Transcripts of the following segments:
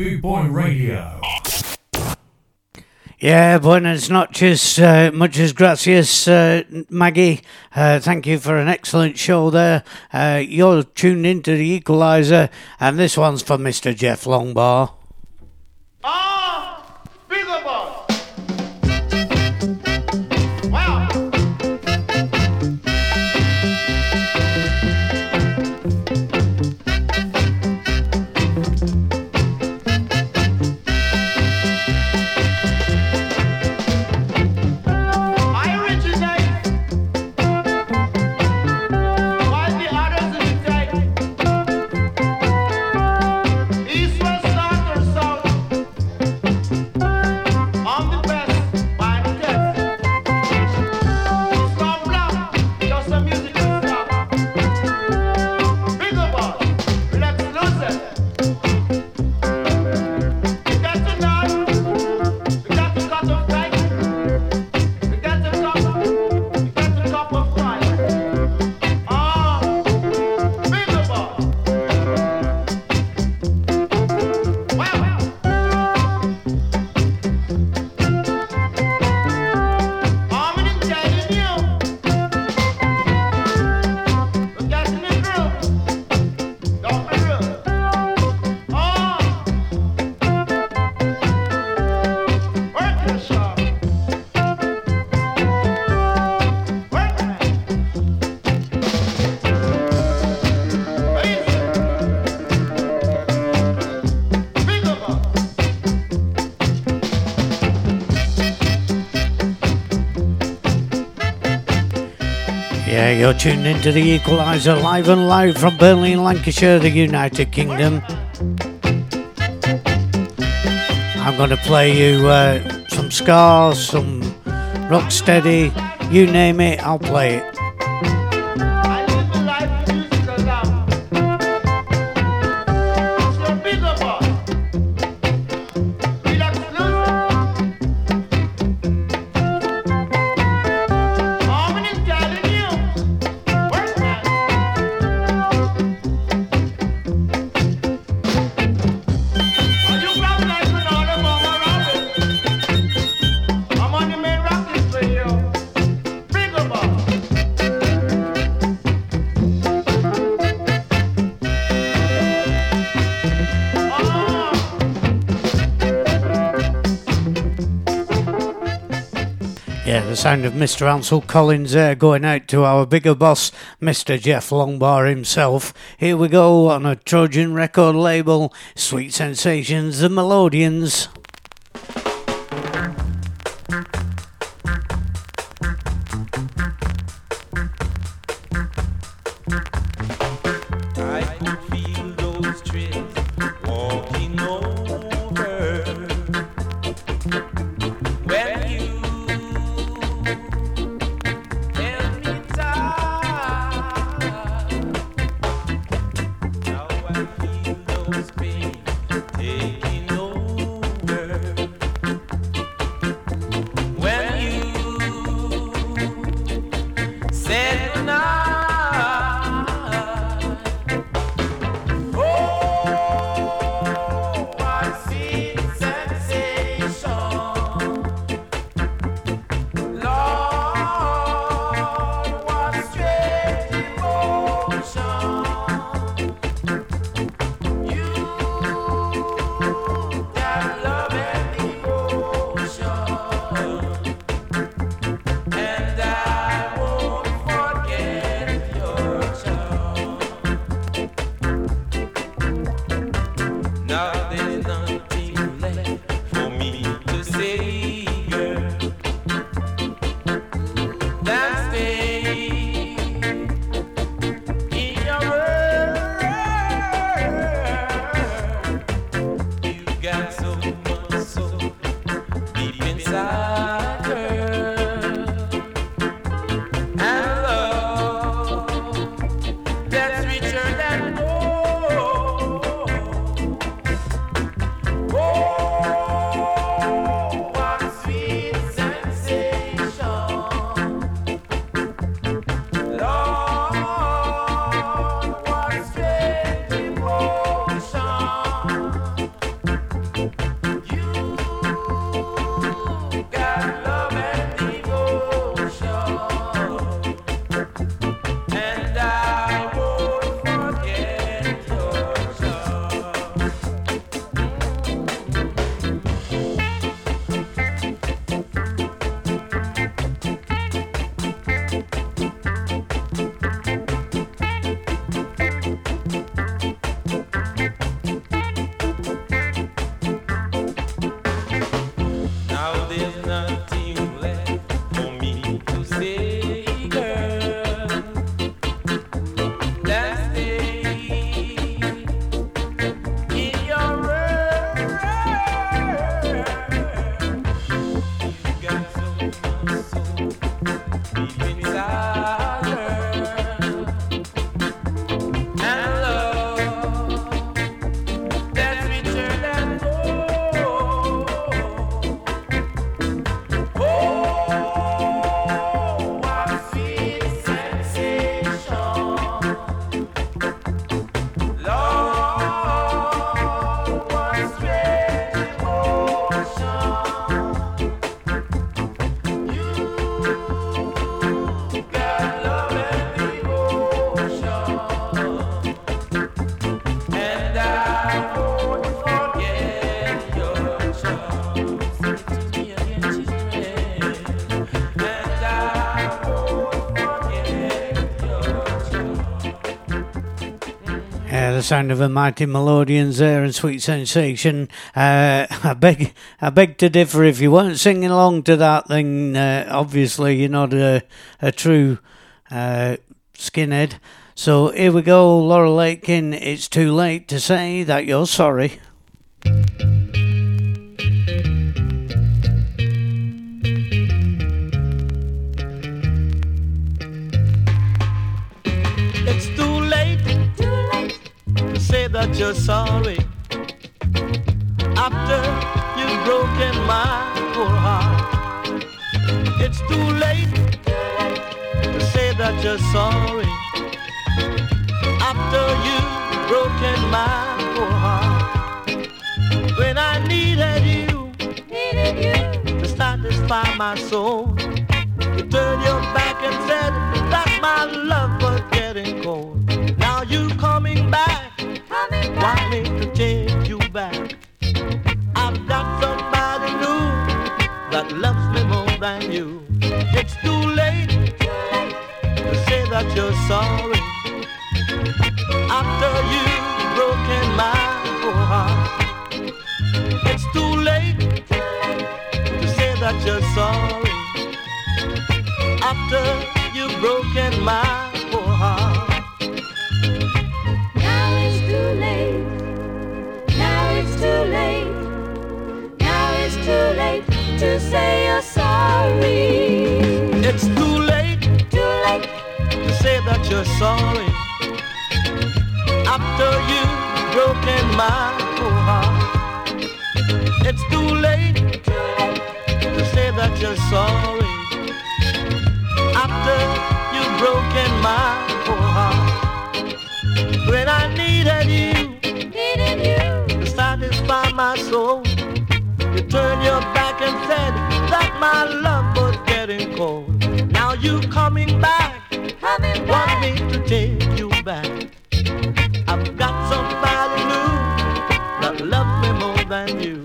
Boot Boy Radio. Yeah, buenas noches, uh, muchas gracias, uh, Maggie. Uh, thank you for an excellent show there. Uh, you're tuned into the Equaliser, and this one's for Mr. Jeff Longbar. Ah, bigger boss. You're tuned into the Equaliser live and live from Burnley Lancashire, the United Kingdom. I'm going to play you uh, some Scars, some Rocksteady, you name it, I'll play it. Sound of Mr. Ansel Collins there going out to our bigger boss, Mr. Jeff Longbar himself. Here we go on a Trojan record label, Sweet Sensations, the Melodians. Yeah, the sound of a mighty Melodians there and Sweet Sensation. Uh, I beg, I beg to differ. If you weren't singing along to that, then uh, obviously you're not a, a true uh, skinhead. So here we go, Laurel Aitken. It's too late to say that you're sorry. That you're sorry. After you've broken my poor heart, it's too late to say that you're sorry. After you've broken my poor heart, when I needed you, to satisfy my soul, you turned your back and said that my love was getting cold. Now you coming back, want me to take you back. I've got somebody new that loves me more than you. It's too late to say that you're sorry. After you've broken my poor heart, it's too late to say that you're sorry after you've broken my to say you're sorry. It's too late Too late. to say that you're sorry after you've broken my poor heart. It's too late to say that you're sorry after you've broken my poor heart. When I needed you. Turned your back and said that my love was getting cold. Now you coming back, Coming want back. me to take you back. I've got somebody new that loves me more than you.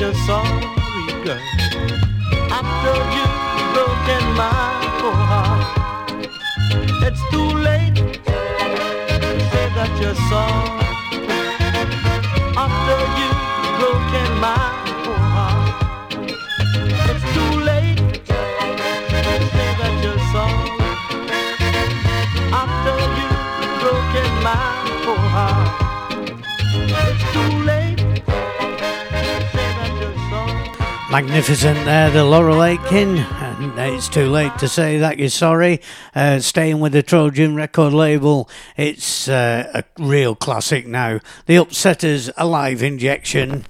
That you're sorry, girl. After you've broken my poor heart. It's too late to say that you're sorry. Magnificent there, the Laurel Aitken. And it's too late to say that you're sorry. Uh, staying with the Trojan record label, it's uh, a real classic now. The Upsetters, a live injection.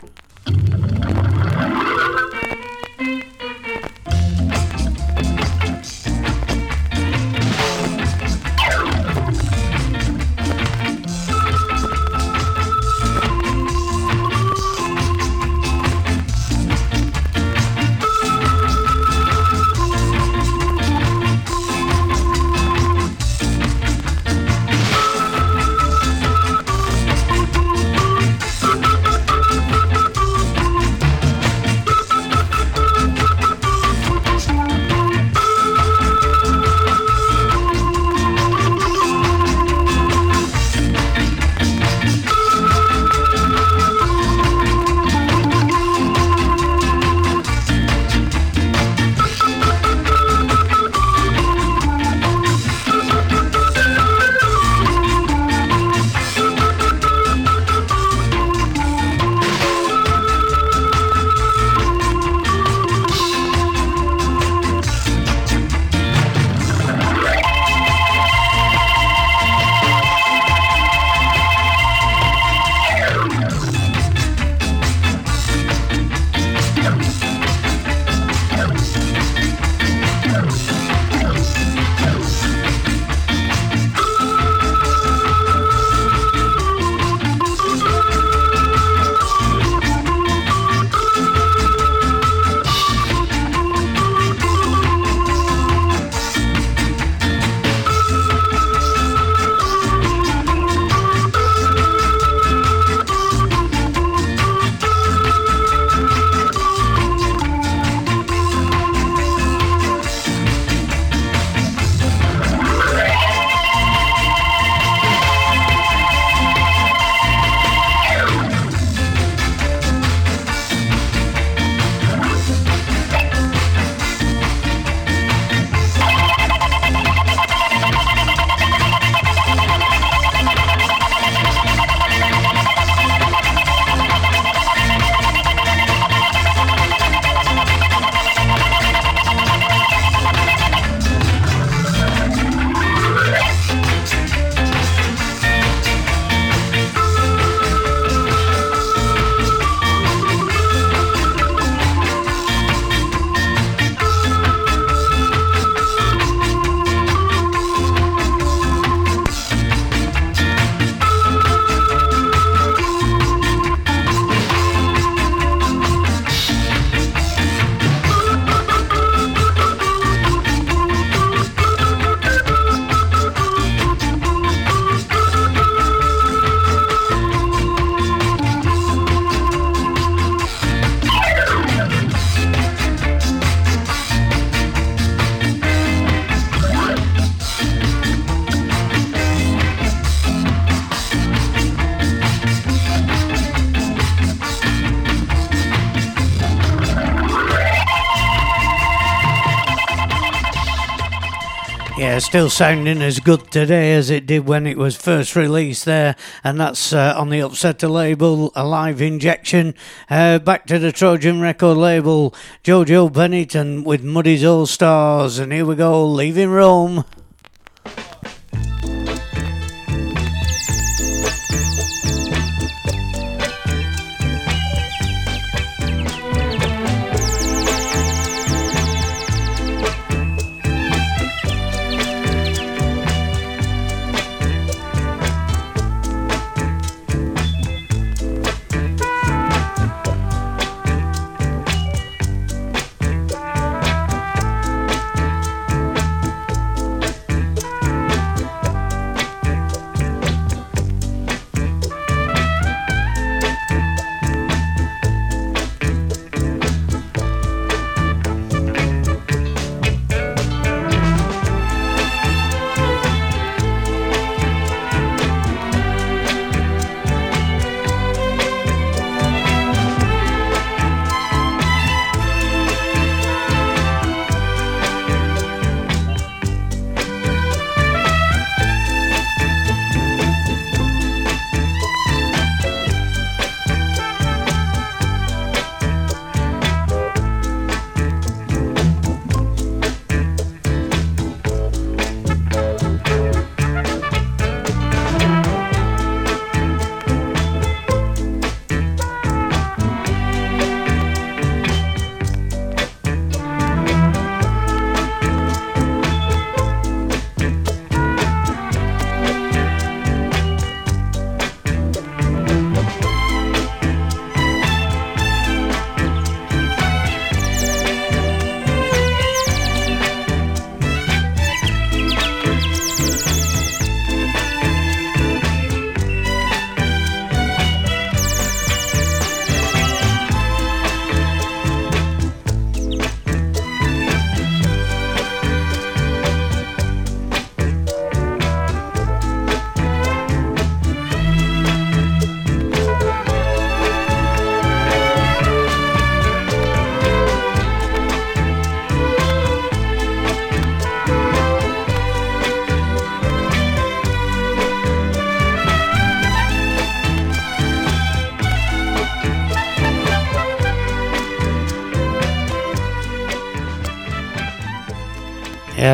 Still sounding as good today as it did when it was first released there, and that's uh, on the Upsetter label, a live injection. Uh, back to the Trojan record label, Jojo Bennington with Mudie's All Stars, and here we go, leaving Rome.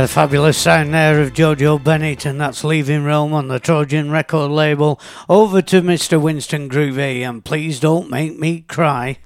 The fabulous sound there of Jojo Bennett, and that's Leaving Rome on the Trojan record label. Over to Mr. Winston Groovy, and please don't make me cry.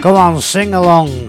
Come on, sing along.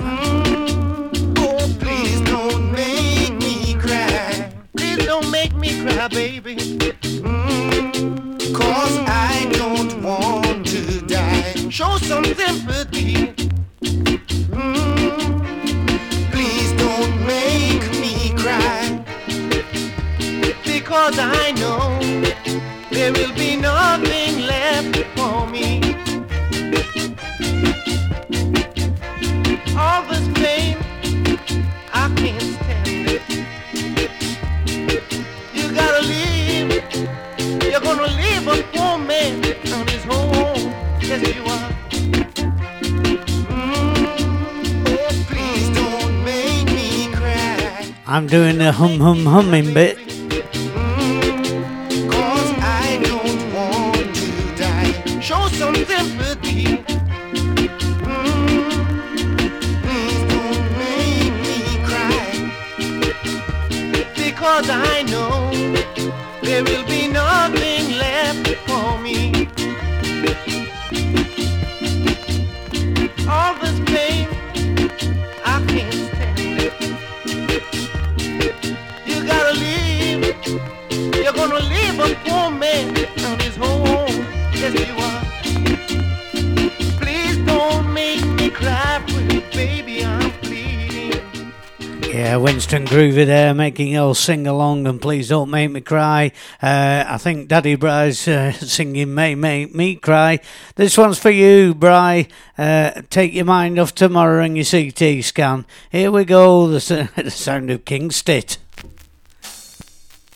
making y'all sing along and please don't make me cry. Uh, I think Daddy Bry's uh, singing may make me cry. This one's for you, Bry. Uh, take your mind off tomorrow and your CT scan. Here we go. The, the sound of King Stitt.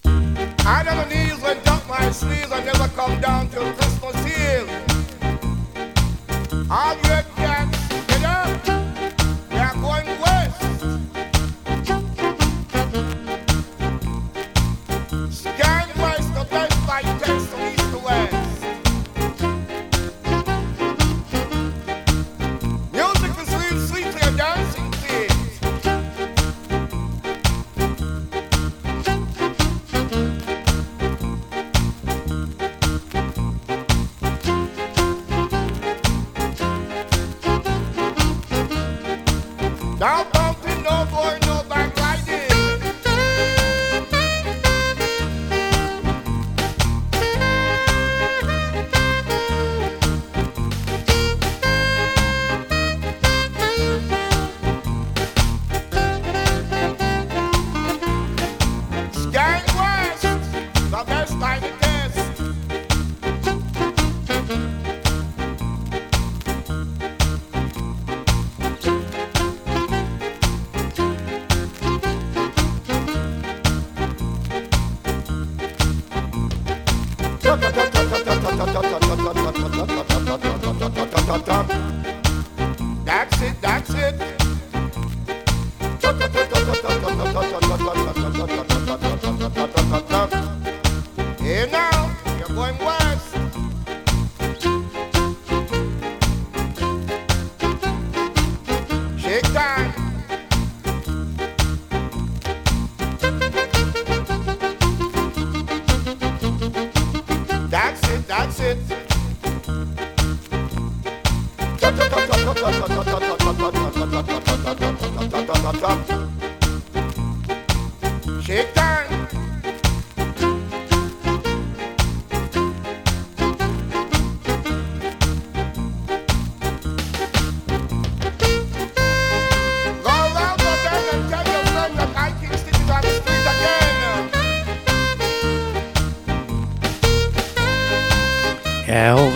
I never my sleeves. I never come down till Christmas Eve. I'm ready.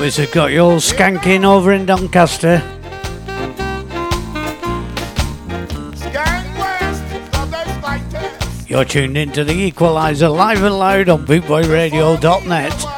boys have got you all skanking over in Doncaster. You're tuned into the Equaliser live and loud on BootboyRadio.net.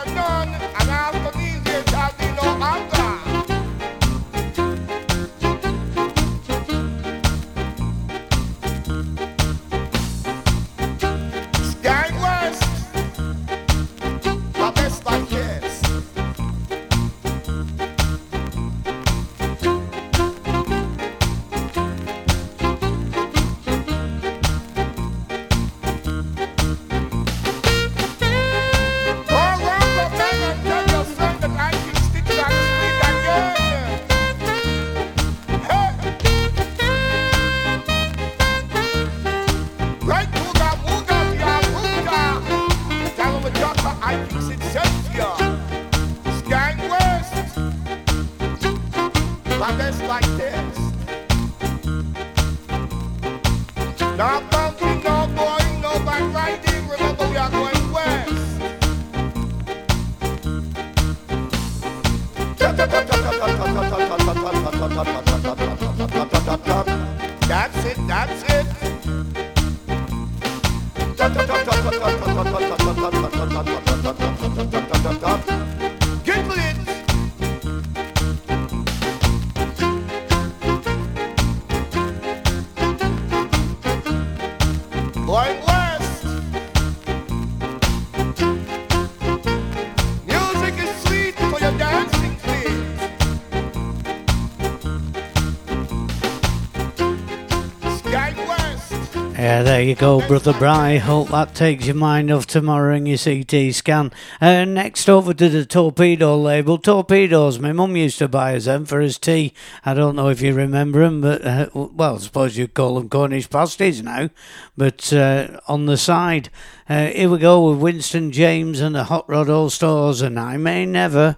go, Brother Bry. Hope that takes your mind off tomorrow in your CT scan. Uh, next over to the Torpedo label. Torpedoes, my mum used to buy us them for his tea. I don't know if you remember them, but, uh, well, I suppose you'd call them Cornish pasties now. But uh, on the side, uh, here we go with Winston James and the Hot Rod All Stars, and I May Never.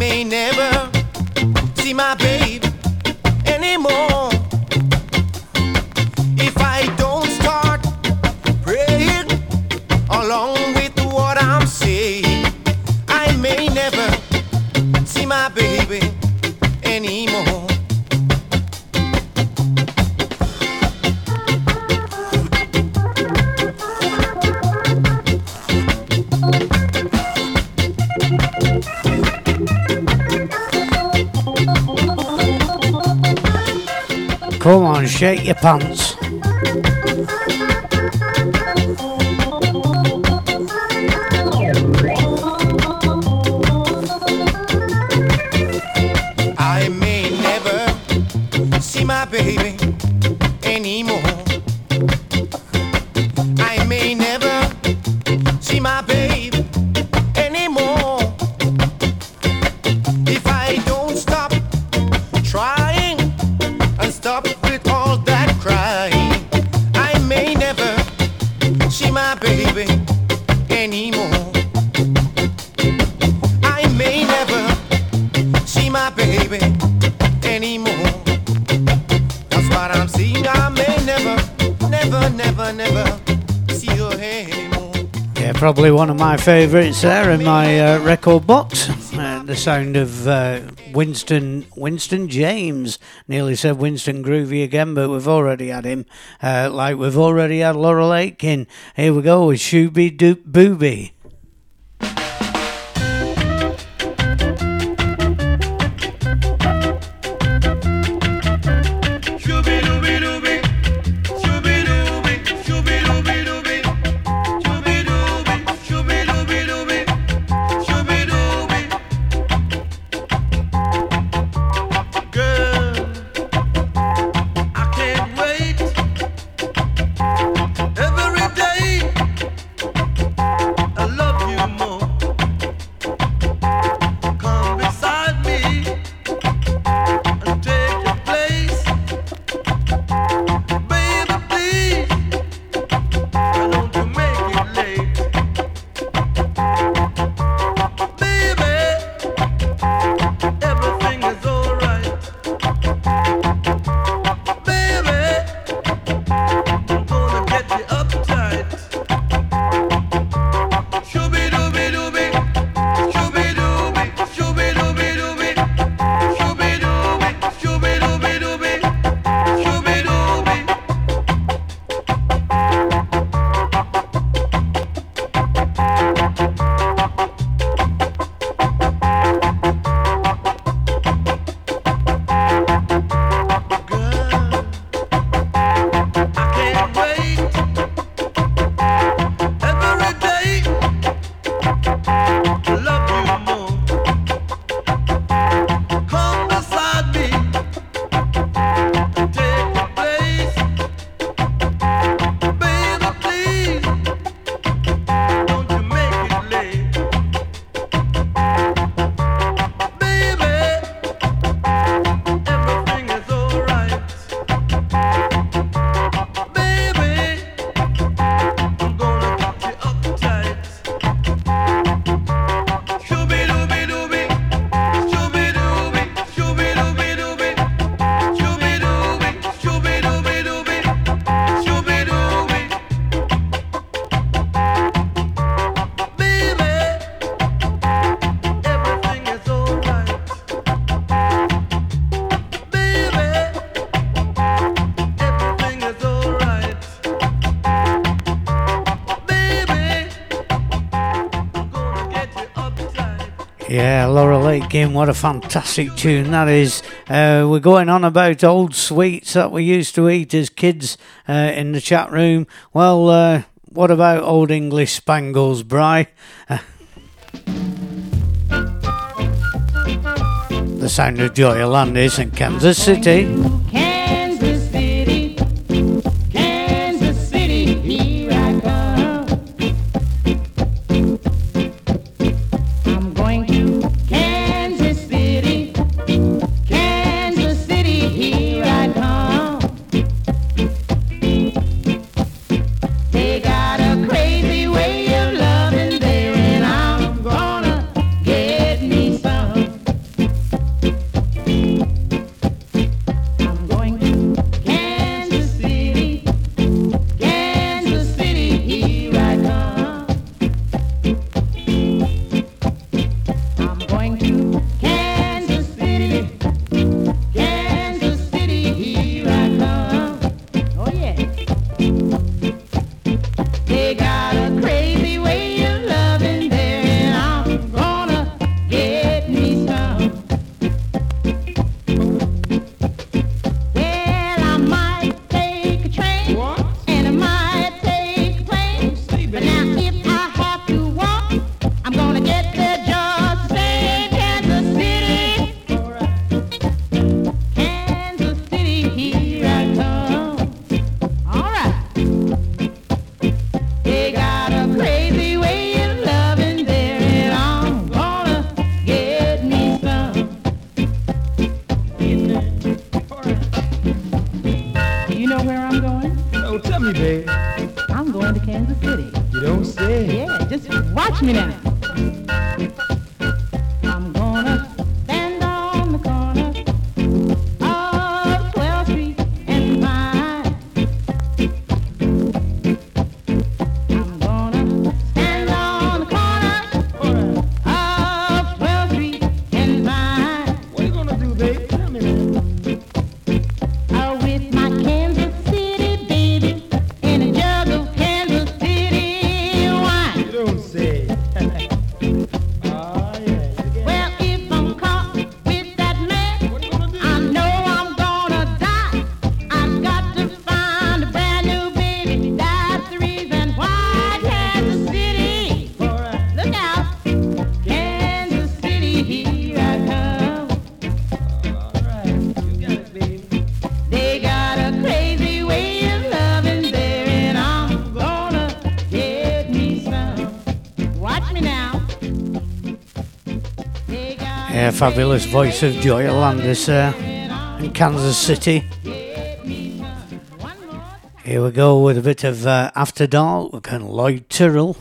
May never see my baby anymore. Shake your pants. Probably one of my favourites there in my uh, record box. Uh, the sound of uh, Winston Winston James. Nearly said Winston Groovy again, but we've already had him. Uh, like we've already had Laurel Aitken. Here we go with Shooby Doop Booby. late game. What a fantastic tune that is. Uh, we're going on about old sweets that we used to eat as kids uh, in the chat room. Well, uh, what about Old English Spangles, Bry? the sound of Joya Landis in Kansas City. fabulous voice of Joya Landis uh, in Kansas City. Here we go with a bit of uh, After Dark and Lloyd Tyrrell.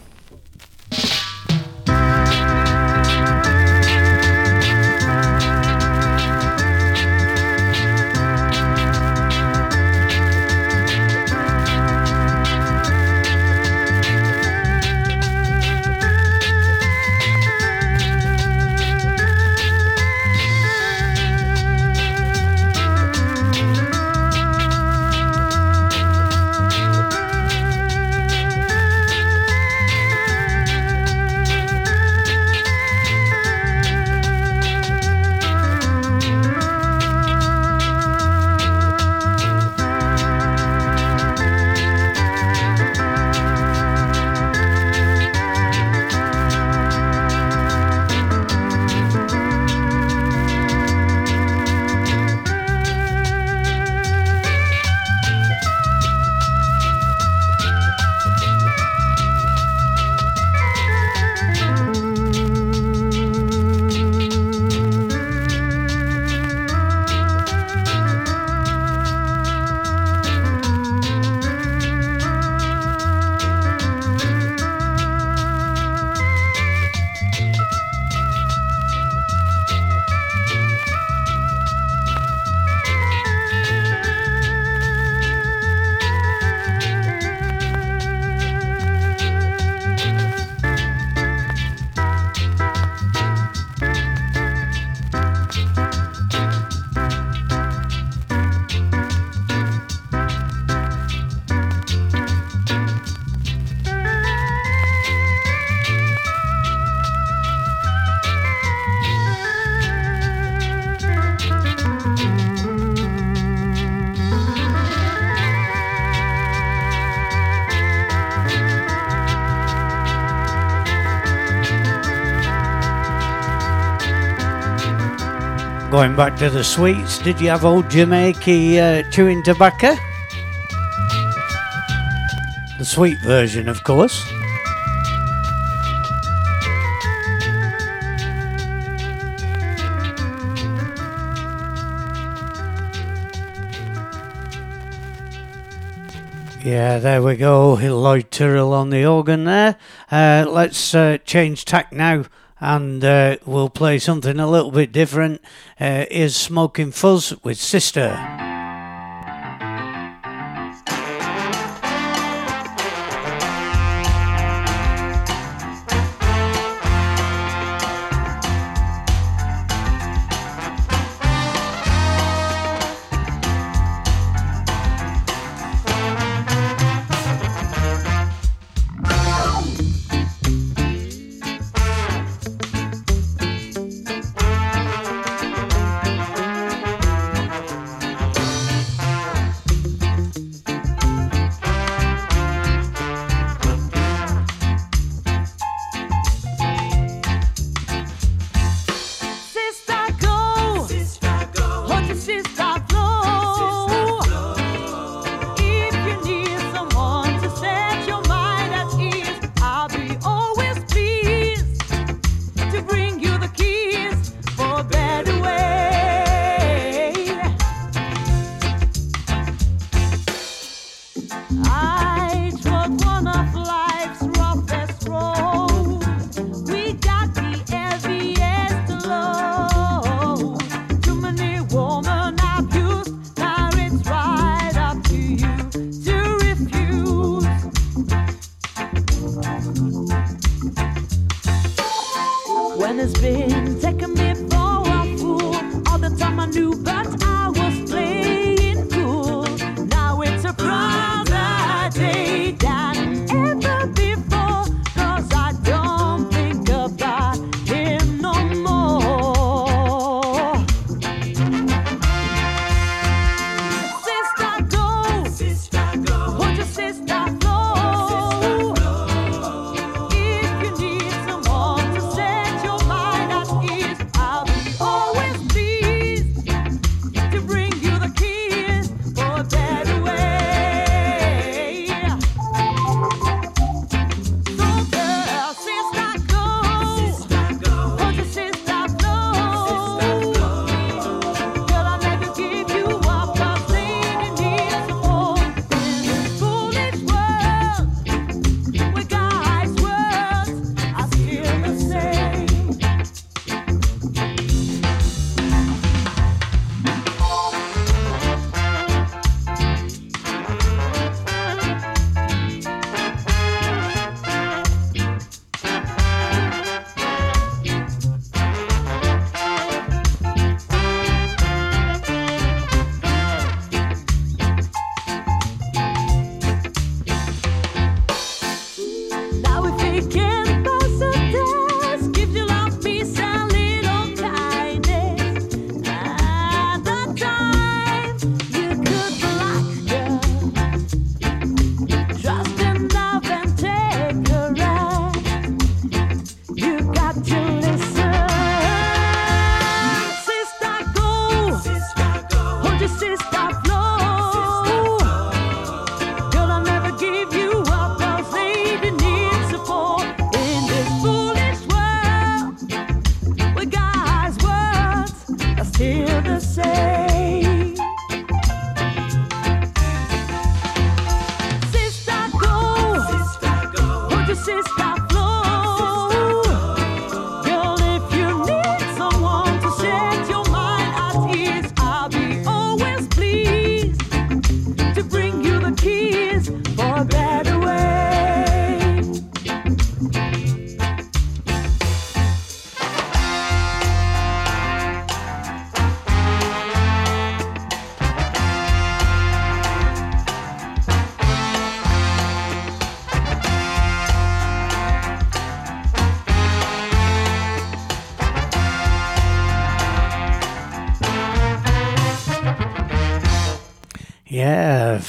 Going back to the sweets, did you have old Jamaica uh, chewing tobacco? The sweet version, of course. Yeah, there we go. Lloyd Tyrrell on the organ there. Uh, let's uh, change tack now and uh, we'll play something a little bit different. Uh, here's Smoking Fuzz with Sister.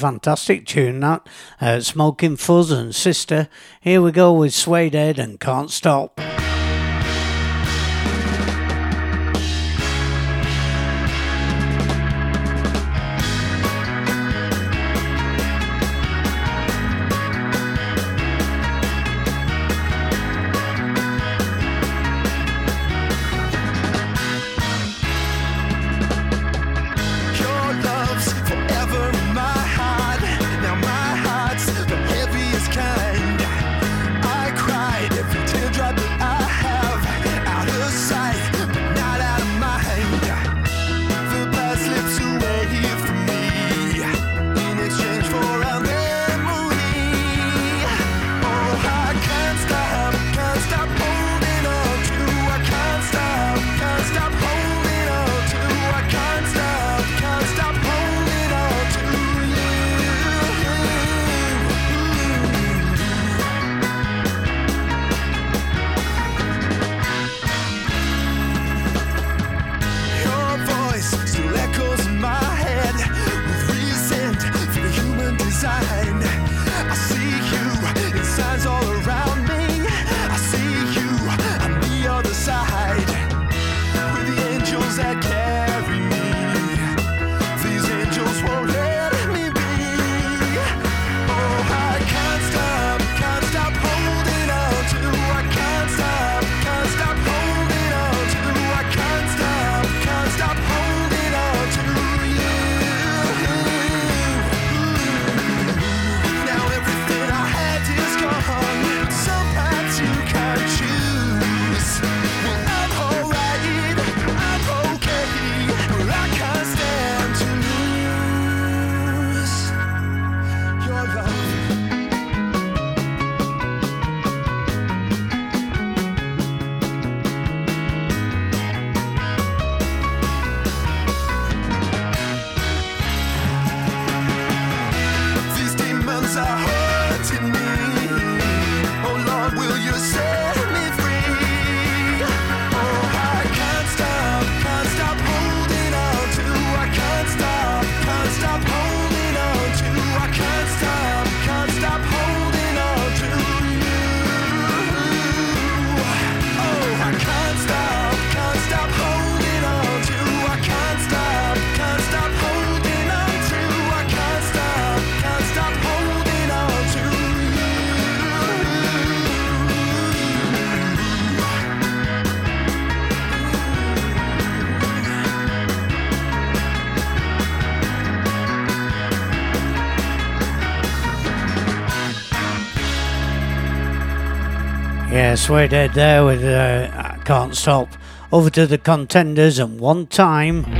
fantastic tune that. Uh, Smoking Fuzz and Sister. Here we go with Suede Head and Can't Stop. Suede Head there with uh, I Can't Stop. Over to the contenders and one time.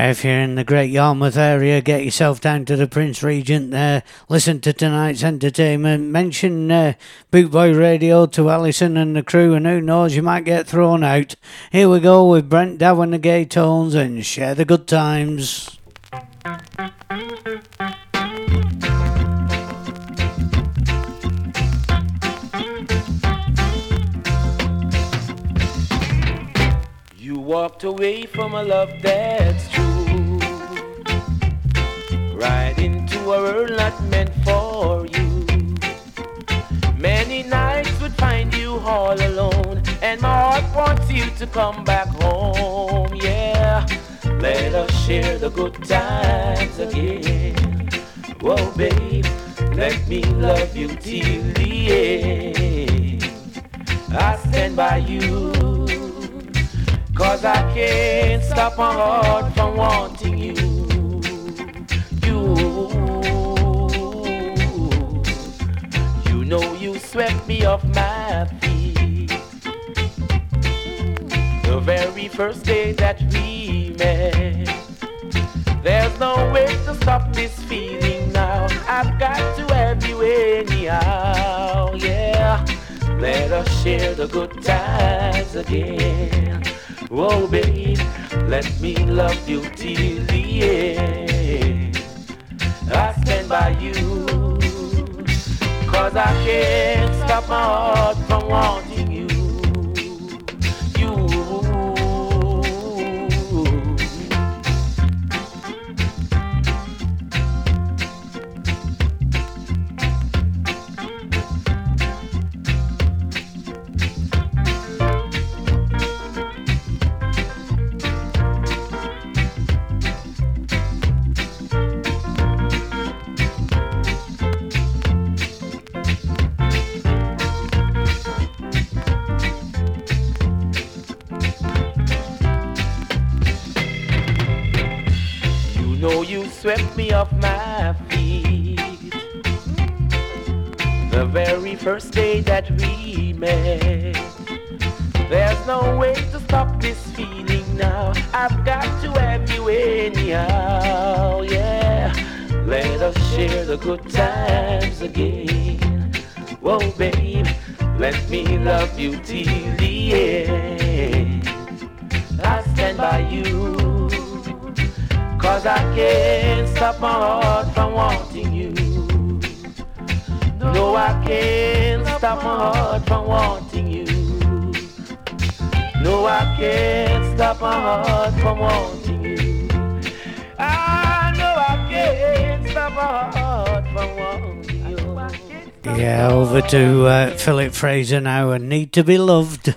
If you're in the Great Yarmouth area, get yourself down to the Prince Regent there. Listen to tonight's entertainment. Mention uh, Bootboy Radio to Alison and the crew, and who knows, you might get thrown out. Here we go with Brent Dowe and the Gay Tones and share the good times. You walked away from a love that's true. Right into a world not meant for you. Many nights would find you all alone, and my heart wants you to come back home. Yeah, let us share the good times again. Whoa, babe, let me love you till the end. I stand by you. Cause I can't stop my heart from wanting you. You know you swept me off my feet. The very first day that we met. There's no way to stop this feeling now. I've got to have you anyhow. Yeah. Let us share the good times again. Oh, babe, let me love you till the end. I stand by you. Cause I can't stop my heart from wanting. certainty. to uh, Philip Fraser now and Need to Be Loved.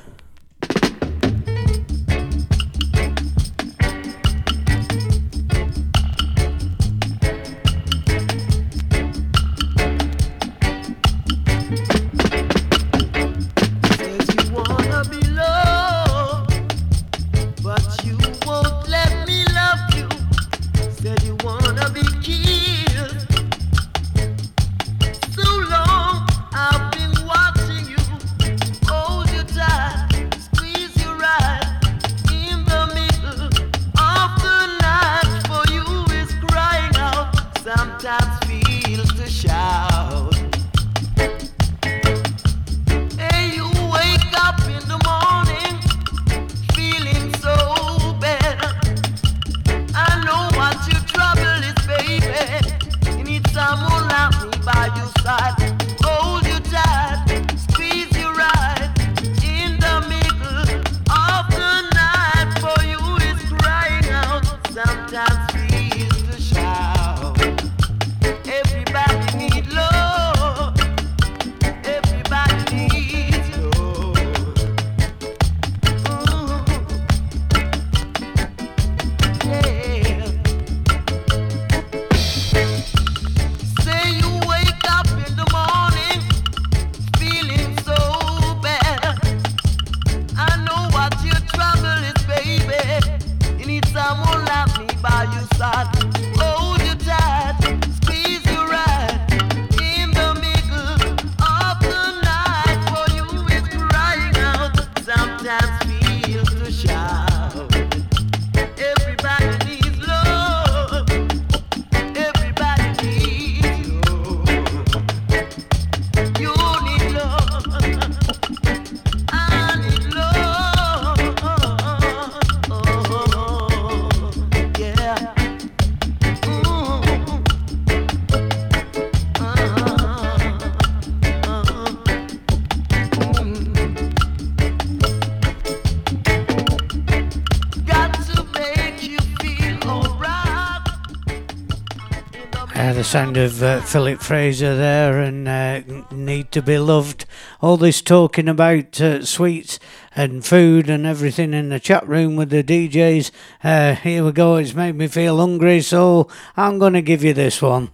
sound of uh, Philip Fraser there and uh, Need to Be Loved. All this talking about uh, sweets and food and everything in the chat room with the DJs. Uh, here we go, it's made me feel hungry, so I'm going to give you this one.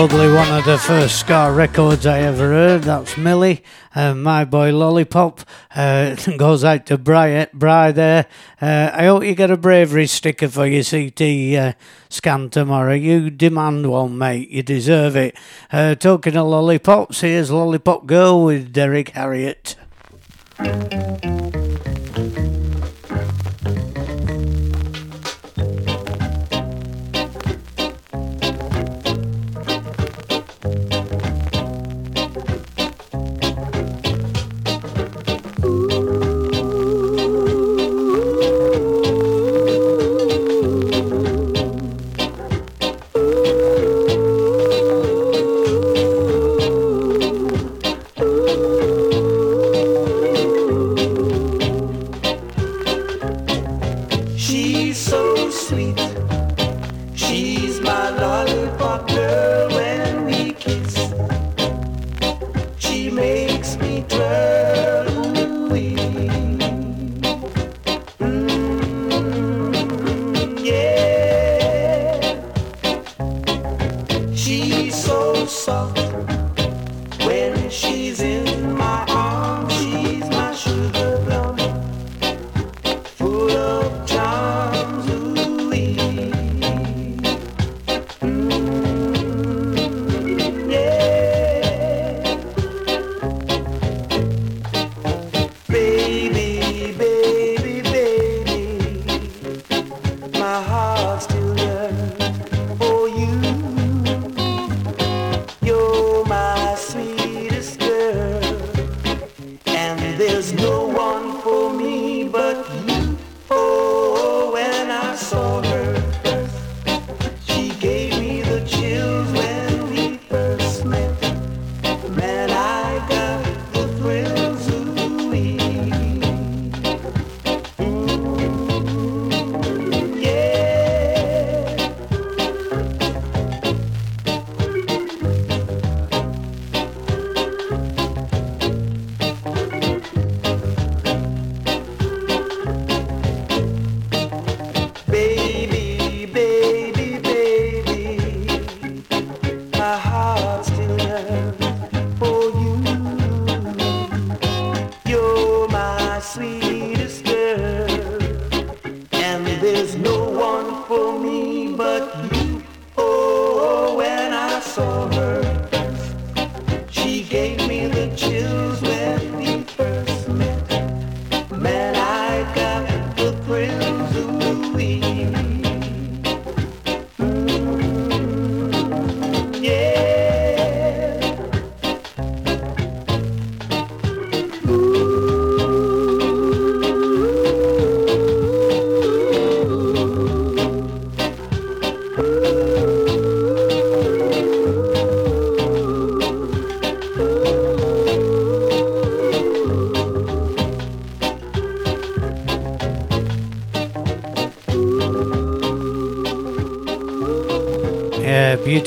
Probably one of the first ska records I ever heard. That's Millie, uh, My Boy Lollipop. Uh, goes out to Bri, Bri there. Uh, I hope you get a bravery sticker for your CT uh, scan tomorrow. You demand one, mate. You deserve it. Uh, talking of lollipops, here's Lollipop Girl with Derrick Harriott. So soft when she's in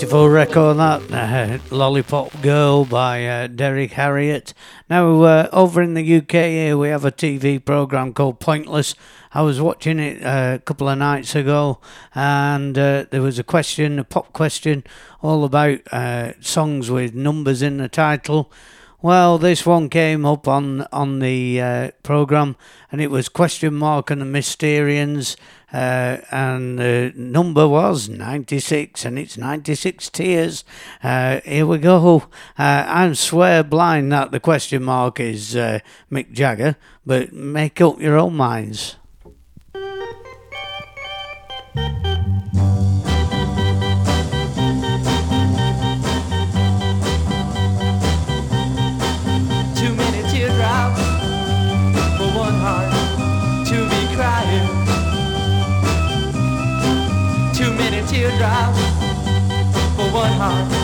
beautiful record that uh, Lollipop Girl by uh, Derrick Harriott. Now, uh, over in the UK here, we have a TV program called Pointless. I was watching it uh, a couple of nights ago, and uh, there was a question, a pop question, all about uh, songs with numbers in the title. Well, this one came up on on the uh, program, and it was question mark and the Mysterians, uh, and the number was ninety six, and it's ninety six tears. Uh, here we go. Uh, I'm swear blind that the question mark is uh, Mick Jagger, but make up your own minds. Heart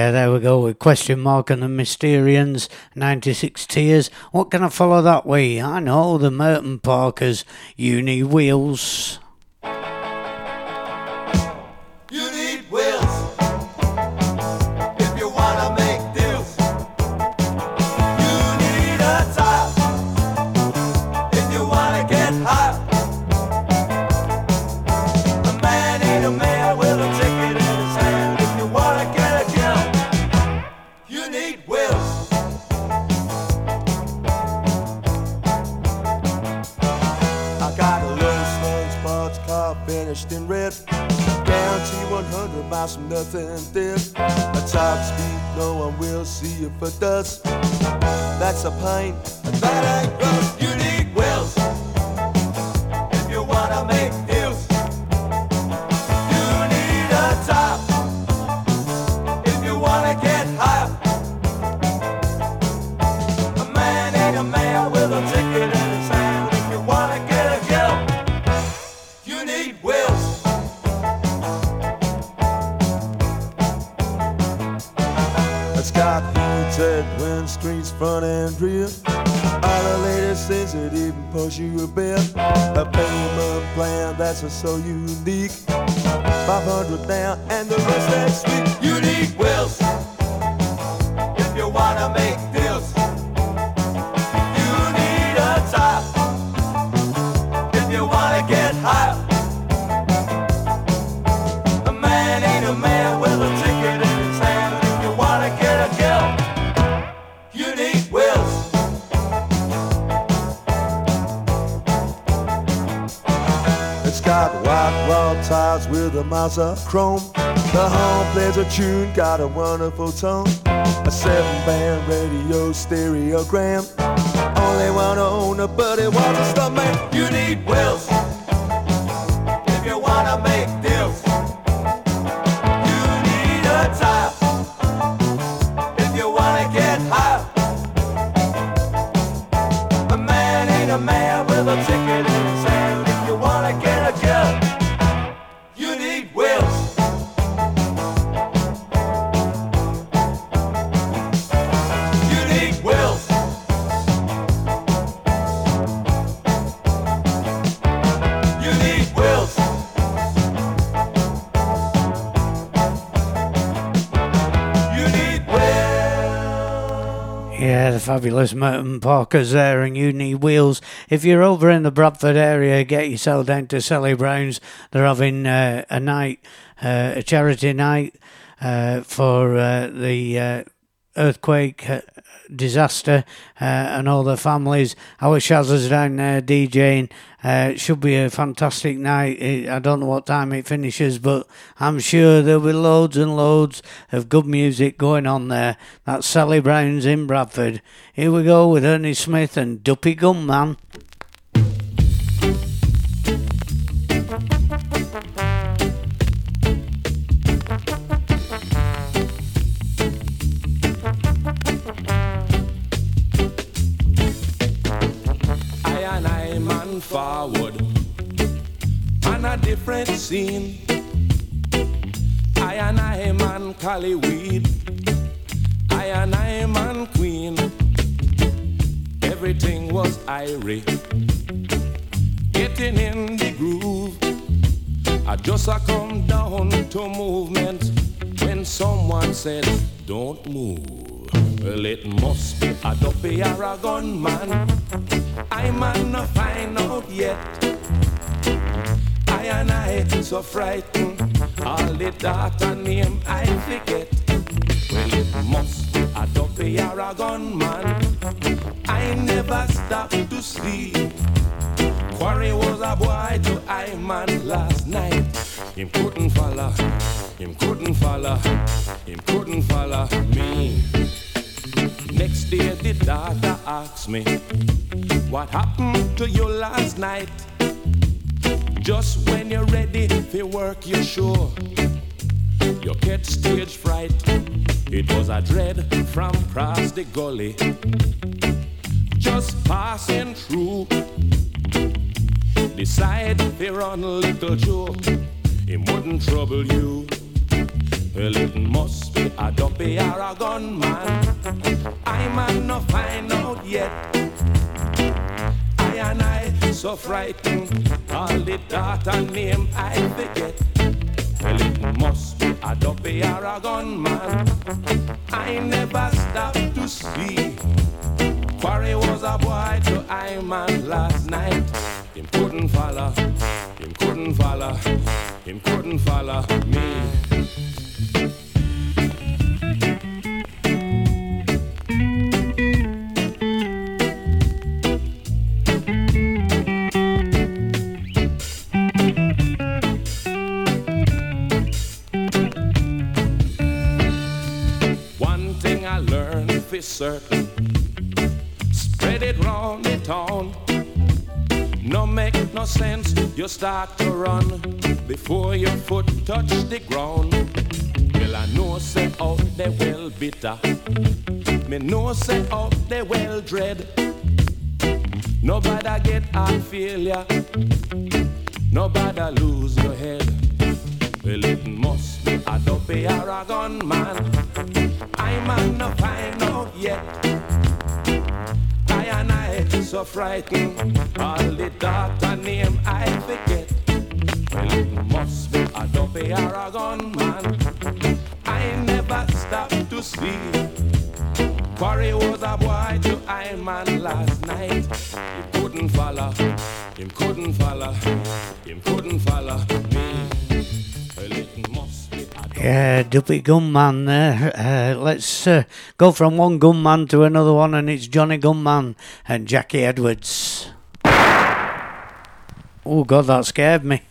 Yeah, there we go with Question Mark and the Mysterians, 96 Tears. What can I follow that way? I know, the Merton Parkas, Uni Wheels. speak, no one will see if it does. That's a pint. so unique. the Mazzachrome. The home plays a tune, got a wonderful tone. A seven-band radio stereogram. Only one owner, but it was a stuntman. You need wheels. fabulous Merton Parkas there, and you need wheels. If you're over in the Bradford area, get yourself down to Sally Brown's. They're having uh, a night, uh, a charity night uh, for uh, the uh, earthquake uh, disaster uh, and all their families. Our Shazza's down there DJing. Uh, should be a fantastic night. I don't know what time it finishes, but I'm sure there'll be loads and loads of good music going on there. That's Sally Brown's in Bradford. Here we go with Ernie Smith and Duppy Gunman. On a different scene. I and I man Cali weed. I and I man Queen. Everything was irie. Getting in the groove. I just a come down to movement when someone said, Don't move. Well, it must be a dopey or a. I man no find out yet. I and I so frightened. All the data name I forget. Well, it must be a dopey or a gunman. I never stopped to see. Quarry was a boy to I man last night. Him couldn't follow, him couldn't follow, him couldn't follow me. Next day the daughter asked me, What happened to you last night? Just when you're ready for work, you're sure you get stage fright. It was a dread from across the gully, just passing through. Decide to run a little joke, it wouldn't trouble you. Well, it must be a dopey or a gunman. I man not find out yet. And I so frightened. All the data name I forget. Well, it must be a dopey or a gunman. I never stopped to see. Quarry was a boy to I man last night. Him couldn't follow, him couldn't follow, him couldn't follow me. Certain spread it round the town. No make no sense, you start to run before your foot touch the ground. Well, I know say oh, out there well bitter. Me know say oh, out there well dread. Nobody get heart failure. Nobody lose your head. Well, it must be a dopey or a gunman. I man no find out yet. I and I so frightened. All the doctor name I forget. Well, it must be a dopey or a gunman. I never stopped to see. Quarry was a boy to I man last night. He couldn't follow, him couldn't follow, him couldn't follow Yeah, Duppy Gunman there. Uh, let's uh, go from one gunman to another one, and it's Johnny Gunman and Jackie Edwards. Oh, God, that scared me.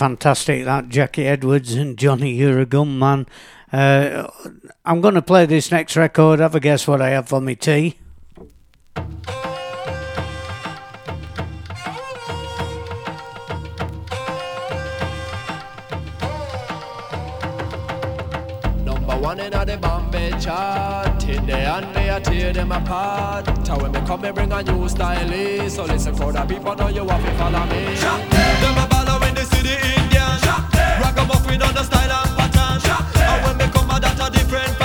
fantastic that Jackie Edwards and Johnny, you're a gun man. Uh, I'm going to play this next record. Have a guess what I have for me tea. one in the Bombay chart. In the hand, me I tear them apart. Tell when me come, me bring a new style. So listen for the people, know you want to follow me. Jump the city Indian. Rock a buff with other style and pattern. And when we come, that's a different.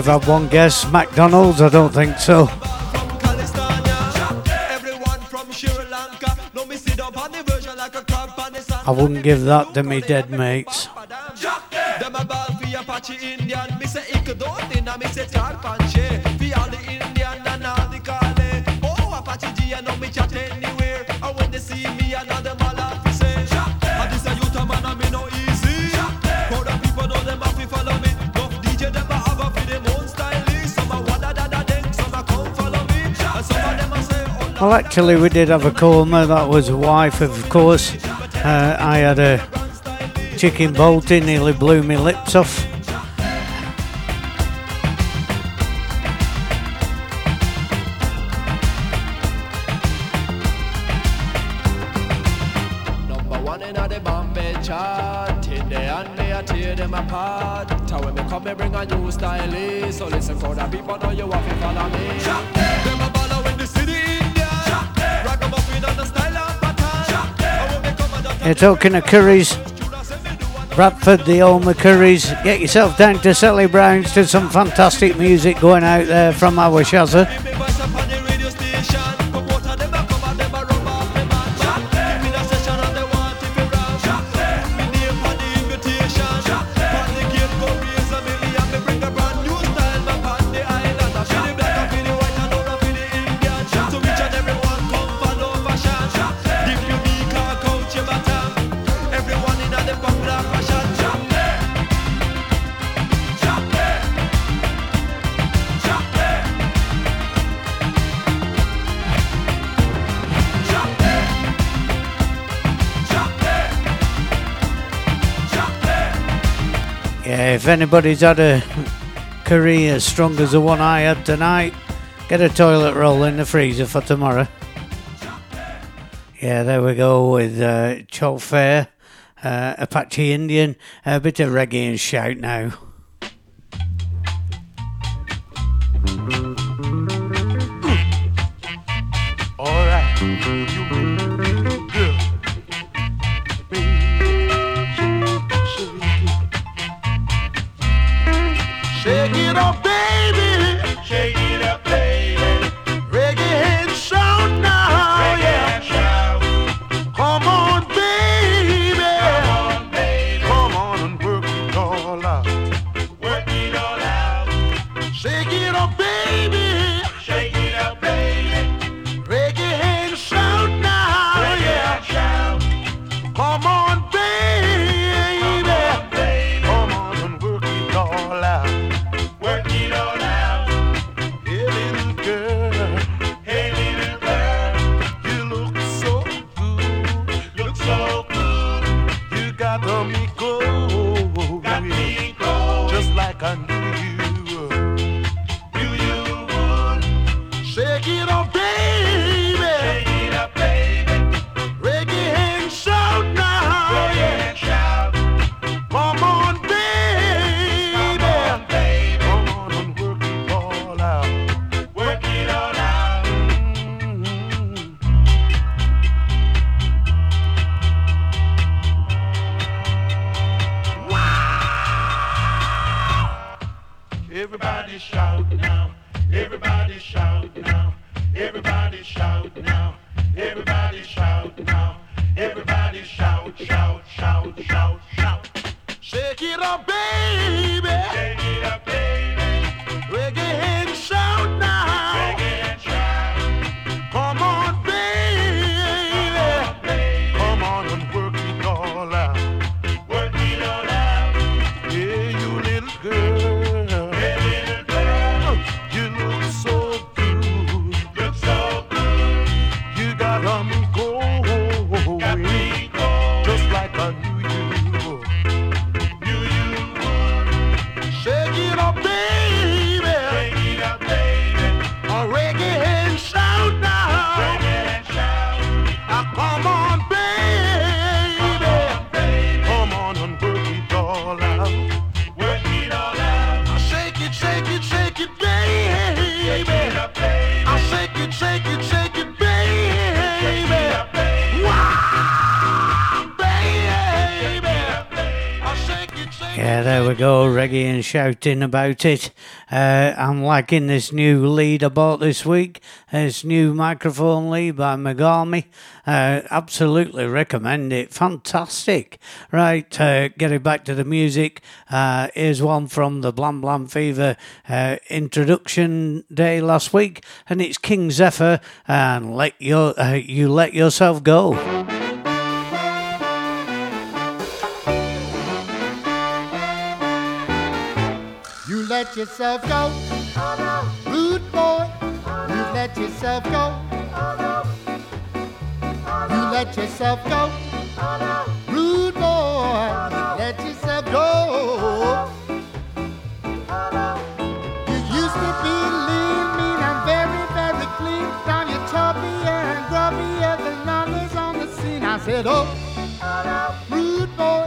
we've had one guess. McDonald's? I don't think so. I wouldn't give that to me dead mates. Well, actually, we did have a coma. That was wife, of course. Uh, I had a chicken balti; nearly blew my lips off. You're talking of curries. Bradford, the old McCurries. Get yourself down to Sally Brown's Did some fantastic music going out there from our Shazza. anybody's had a career as strong as the one I had tonight, get a toilet roll in the freezer for tomorrow. Yeah, there we go with uh, Chok There, uh, Apache Indian, a bit of reggae and shout now. Shouting about it. Uh, I'm liking this new lead I bought this week. This new microphone lead by Megami. Uh, absolutely recommend it. Fantastic. Right, uh, getting back to the music. Uh, here's one from the Blam Blam Fever uh, introduction day last week, and it's King Zephyr and let your uh, you let yourself go. Let yourself go. Rude boy. You let yourself go. You let yourself go. Rude boy. You let yourself go. You used to be lean, mean, and very, very clean. Now you're chubbier and grubbier than others on the scene. I said, oh, rude boy.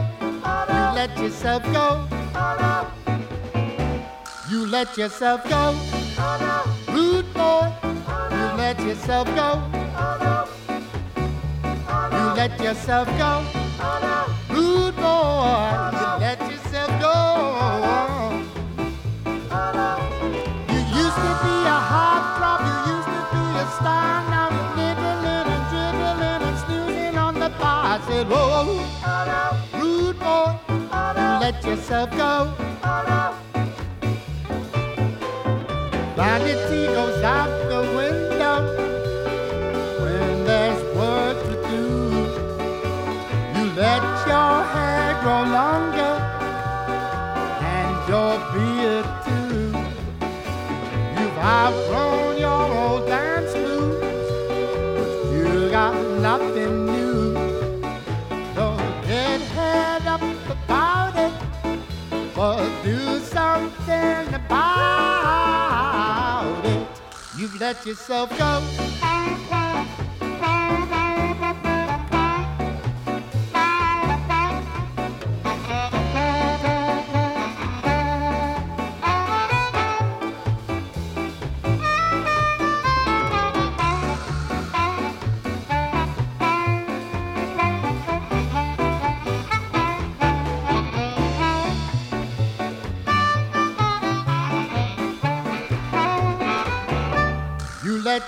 You let yourself go. Let yourself go. Rude boy. You let yourself go. You let yourself go. Rude boy. You let yourself go. You used to be a heartthrob. You used to be a star. Now you're nibbling and dribbling and snoozing on the bar. I said, whoa. Rude boy. You let yourself go. Let yourself go.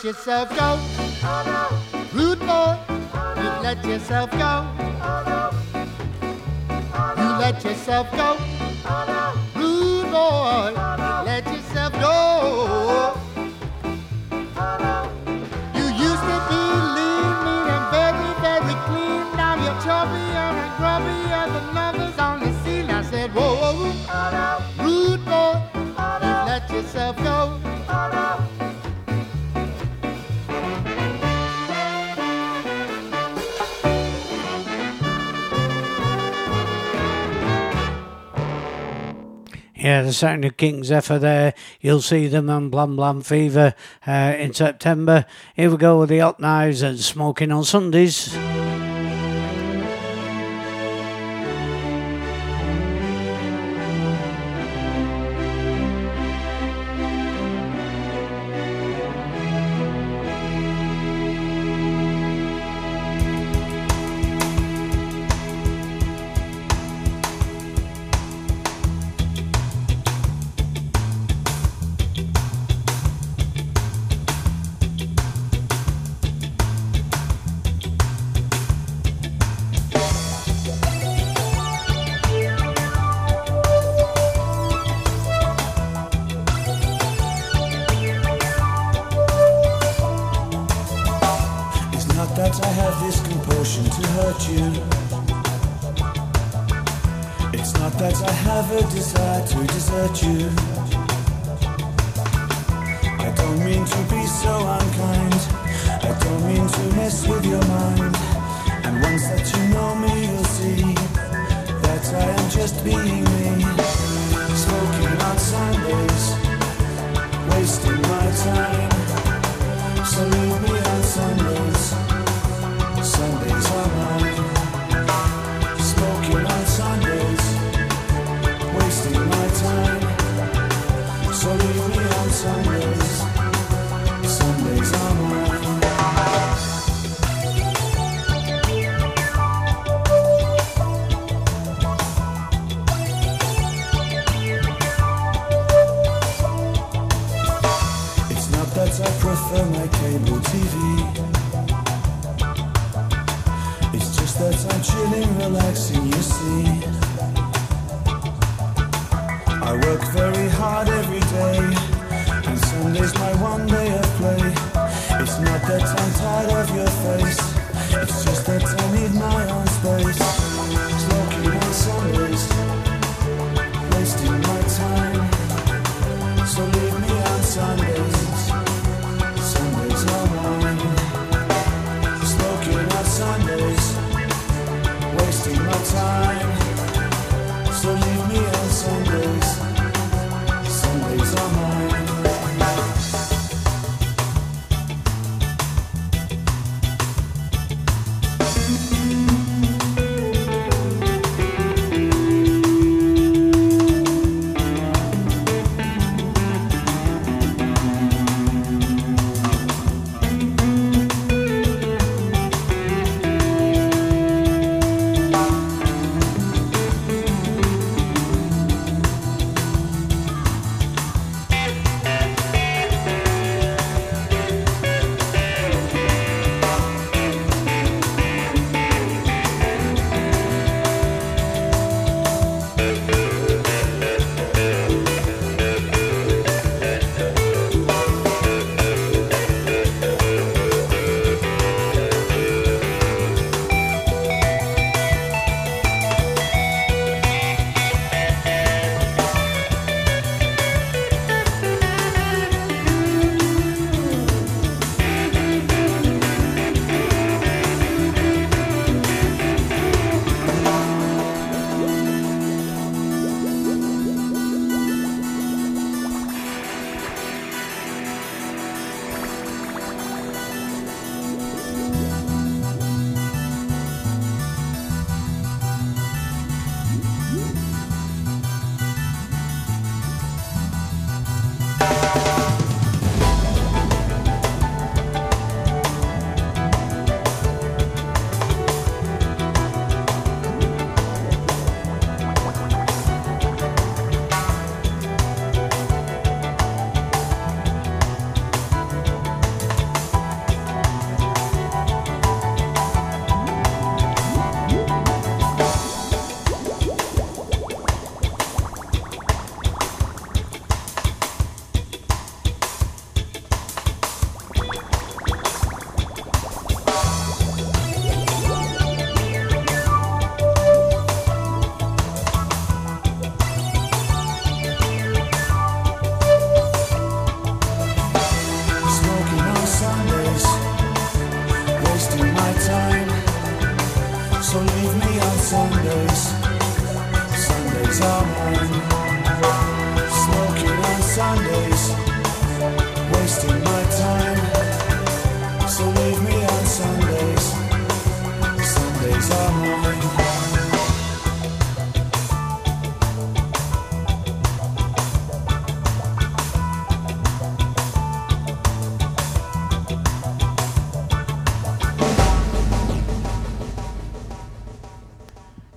Yourself go. Rude boy, you let yourself go. You let yourself go. Rude boy, Yeah, the sound of King Zephyr there. You'll see them on Blam Blam Fever uh, in September. Here we go with the Hot Knives and Smoking on Sundays.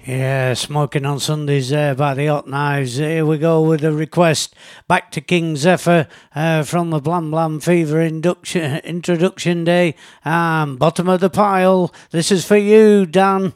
Yeah, smoking on Sundays there by the Hot Knives. Here we go with a request back to King Zephyr uh, from the Blam Blam Fever induction introduction day. Um, bottom of the pile. This is for you, Dan.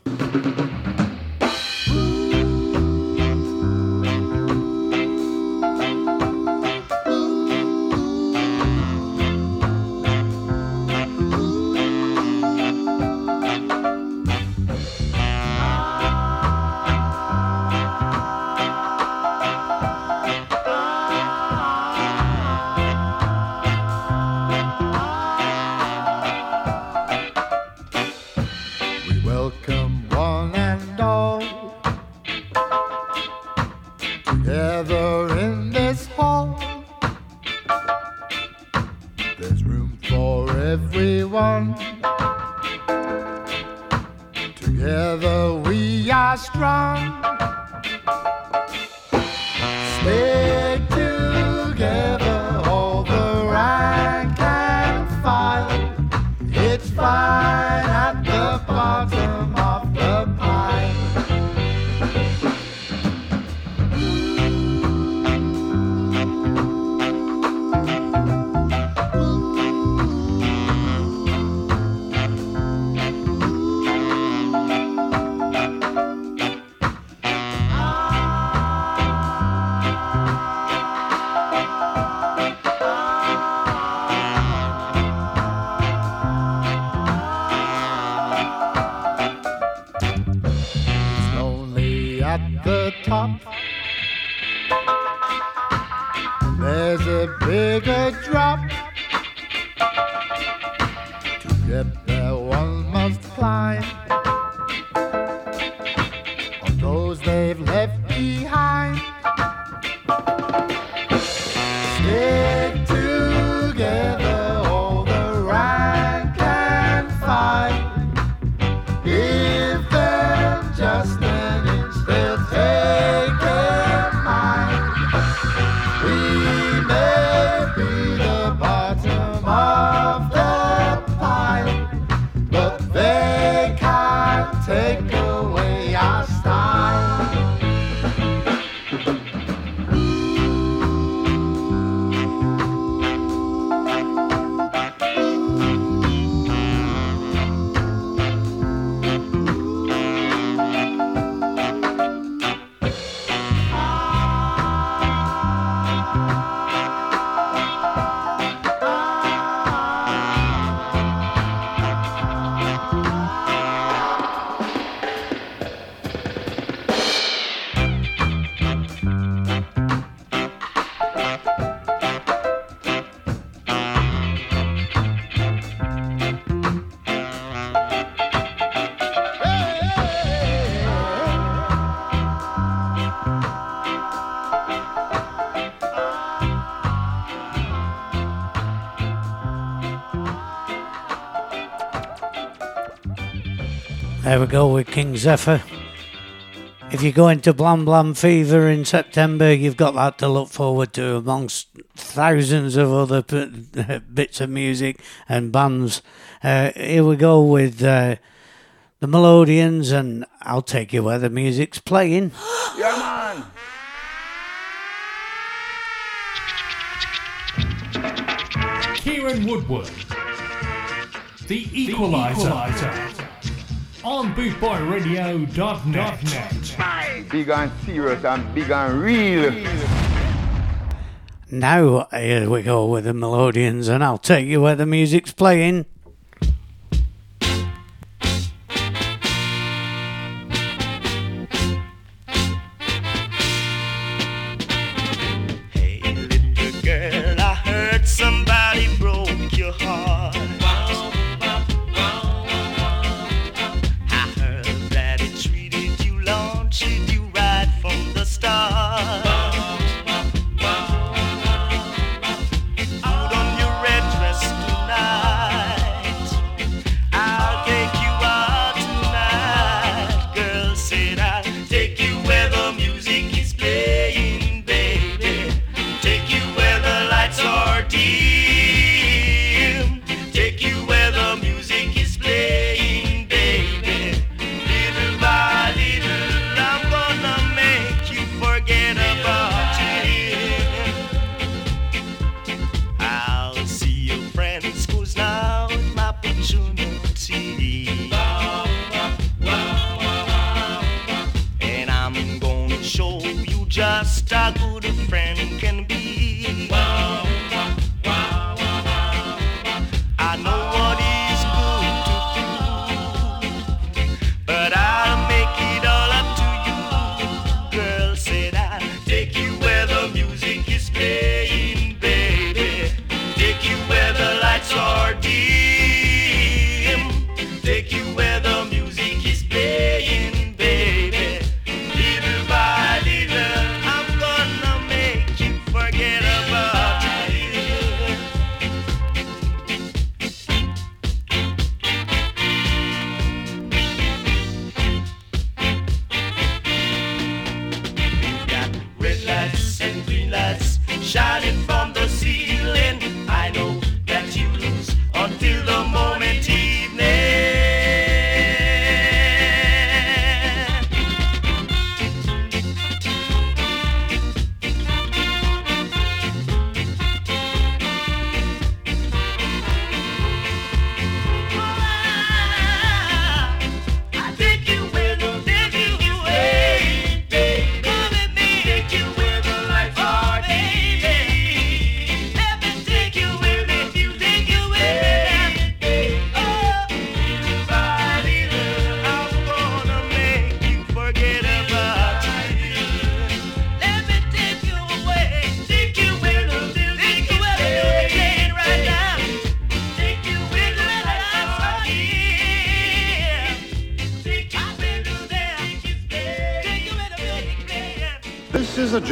There we go with King Zephyr. If you go into Blam Blam Fever in September, you've got that to look forward to amongst thousands of other p- bits of music and bands. Uh, here we go with uh, the Melodians, and I'll take you where the music's playing. yeah, man! Keiron Woodward, The Equaliser. The equaliser on BootboyRadio.net. Big and serious and big and real. Now, here we go with the Melodians, and I'll take you where the music's playing.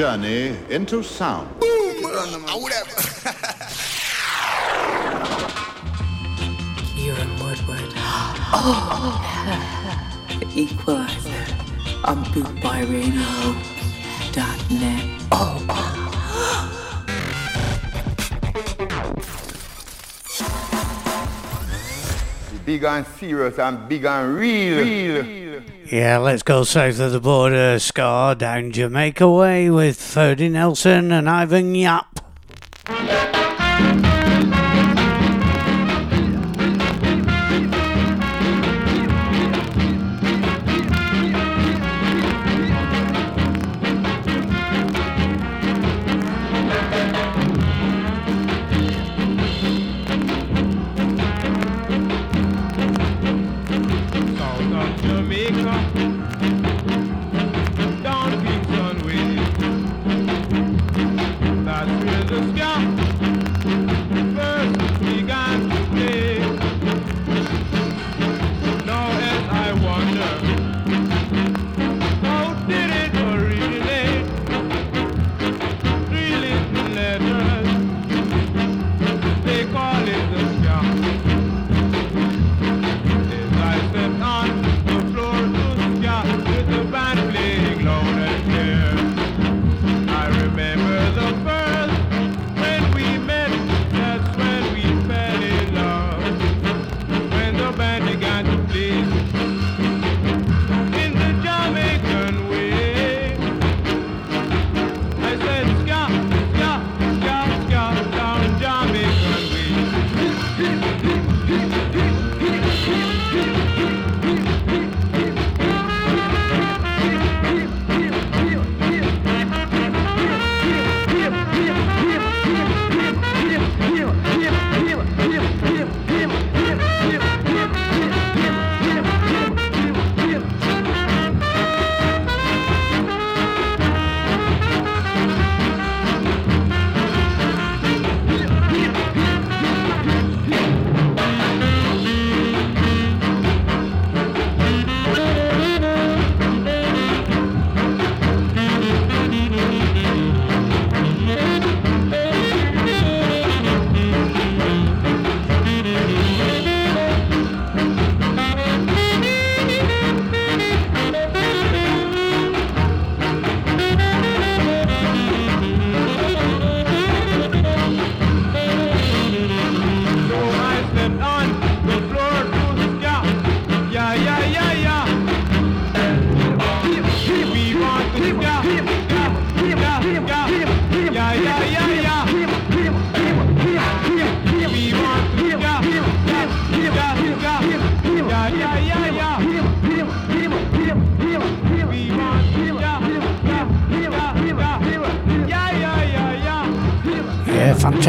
journey into sound. Boom! I would have. Keiron Woodward. oh, Equaliser on bootboyradio.net. Oh. big and serious and big and real. real. real. Yeah, let's go south of the border, Scar, down Jamaica Way with Ferdy Nelson and Ivan Yap.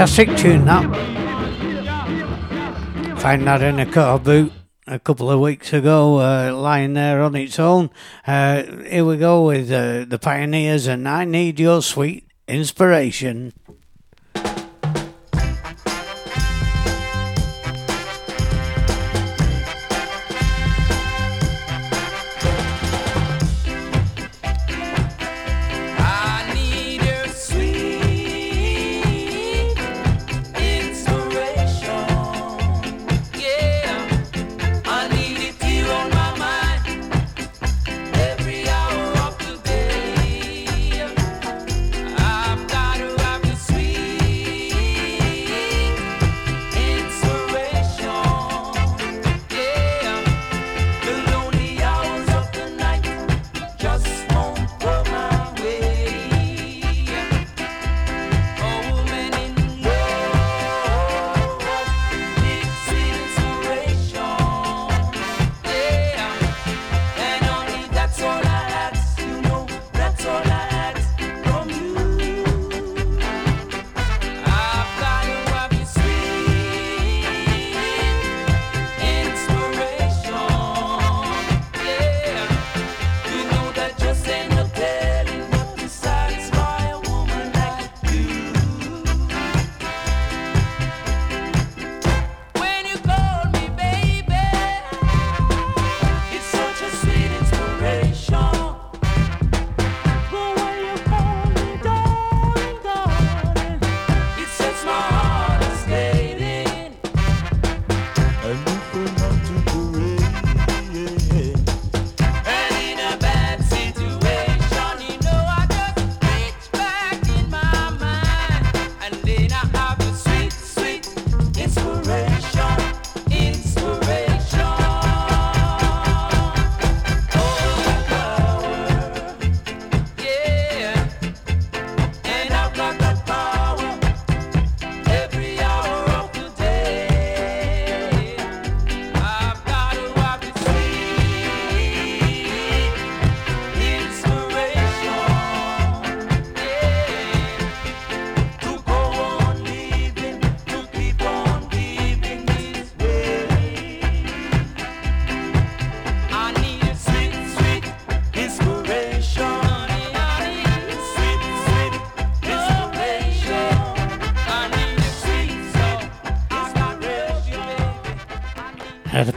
Fantastic tune that. Found that in a car boot a couple of weeks ago, uh, lying there on its own. Uh, here we go with uh, the Pioneers, and I need your sweet inspiration.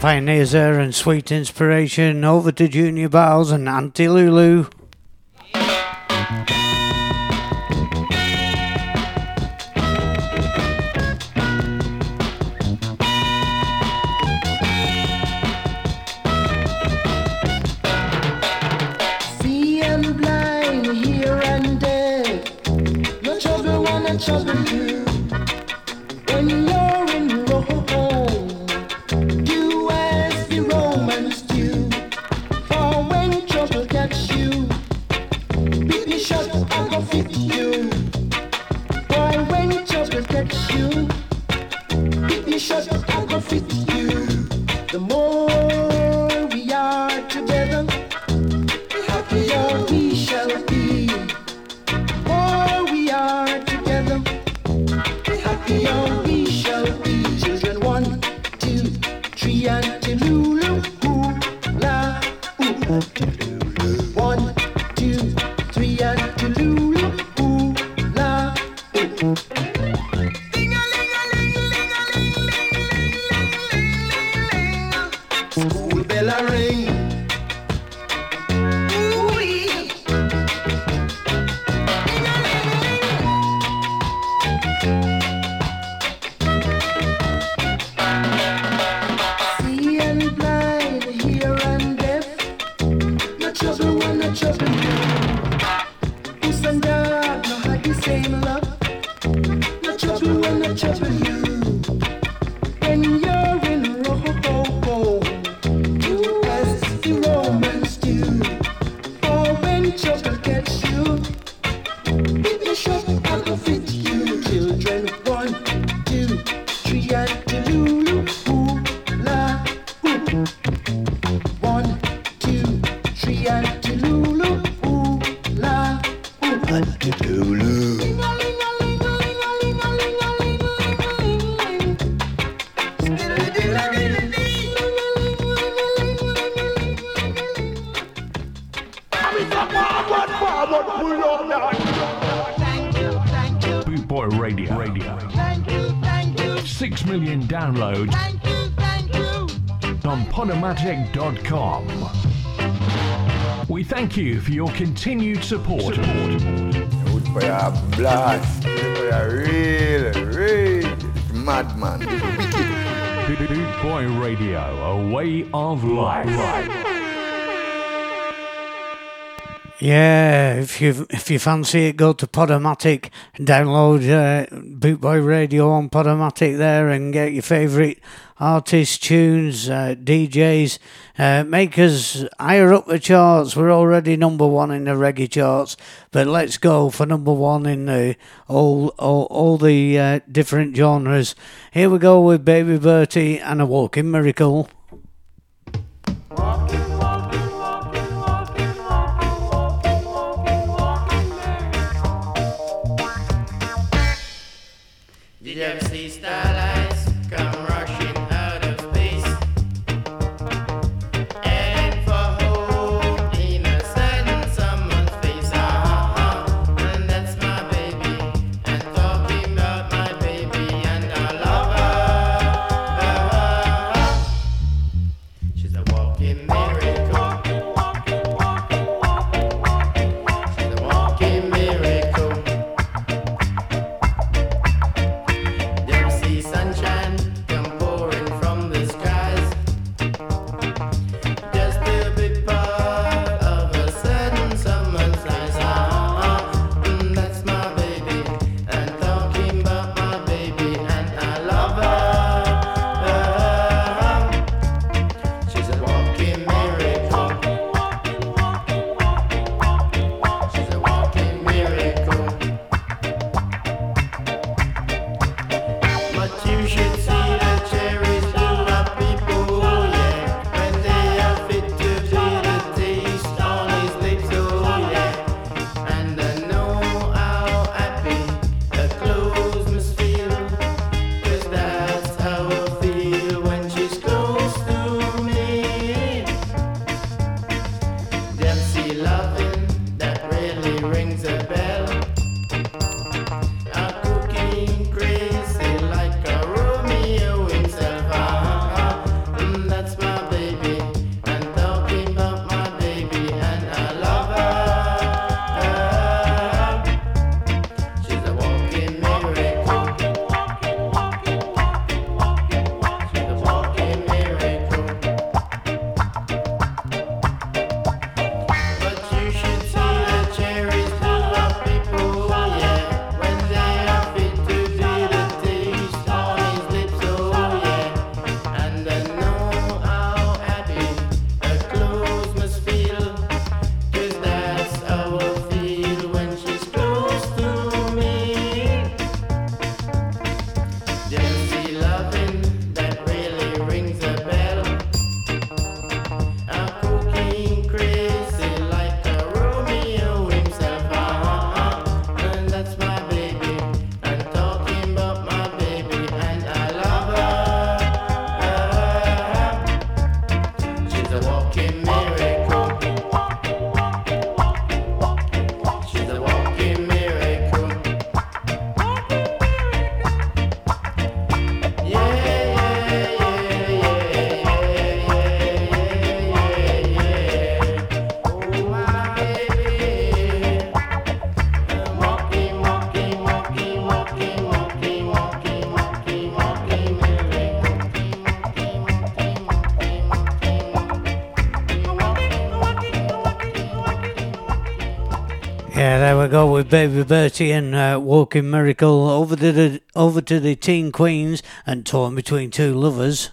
Pioneers there and Sweet Inspiration, over to Junior Bowles and Auntie Lulu. You for your continued support. Good prayer blast. Prayer real, real. Madman. Boy Radio, a way of life. Yeah, if you if you fancy it, go to Podomatic, download uh, Bootboy Radio on Podomatic there and get your favourite artists, tunes, uh, DJs. Uh, higher up the charts. We're already number one in the reggae charts, but let's go for number one in the, all, all, all the uh, different genres. Here we go with Baby Bertie and A Walking Miracle. Go with Baby Bertie and uh, Walking Miracle over to the over to the Teen Queens and torn between two lovers.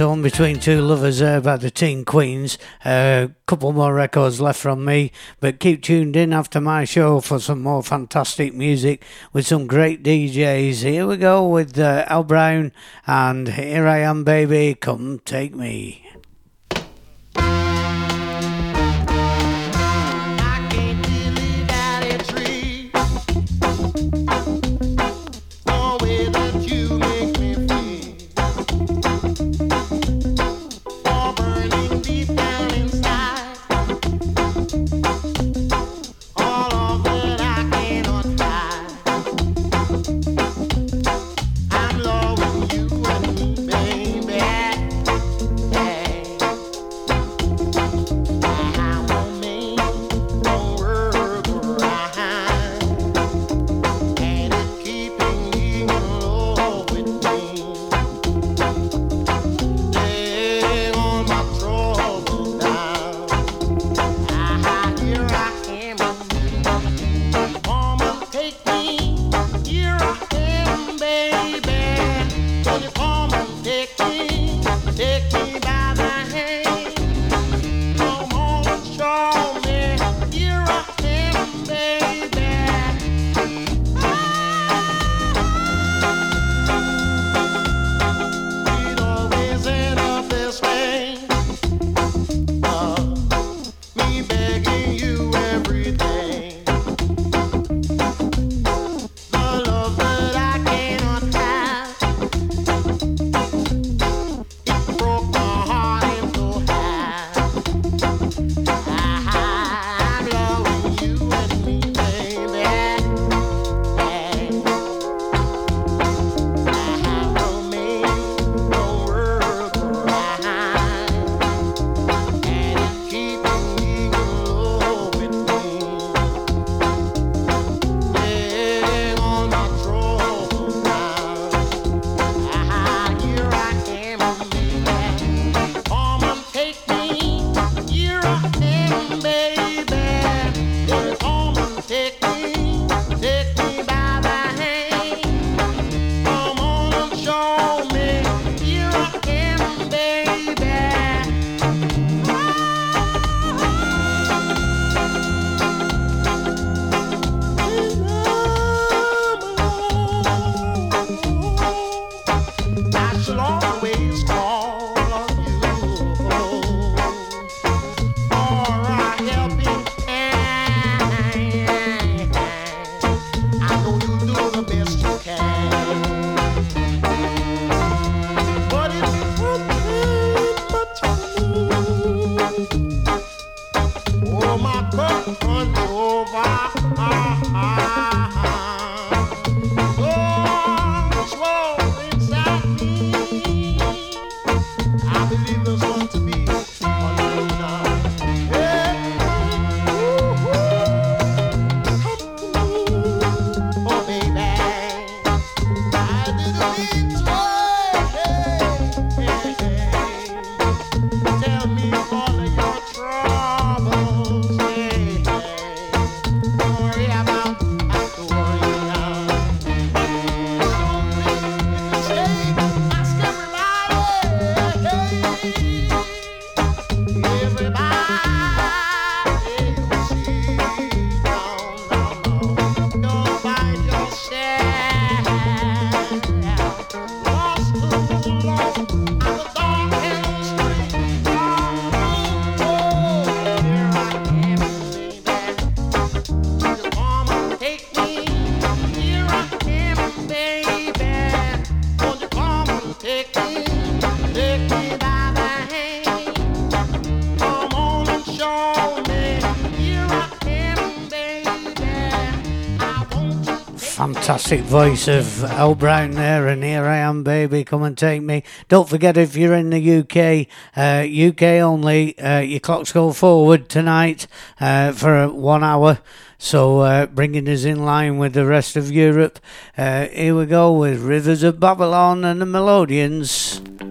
Torn between two lovers there by the Teen Queens. A uh, couple more records left from me, but keep tuned in after my show for some more fantastic music with some great DJs. Here we go with uh, Al Brown and Here I Am Baby, Come Take Me. fantastic voice of Al Brown there, and here I am, baby, come and take me. Don't forget if you're in the UK, uh, UK only, uh, your clocks go forward tonight uh, for one hour. So, uh, bringing us in line with the rest of Europe, uh, here we go with Rivers of Babylon and the Melodians.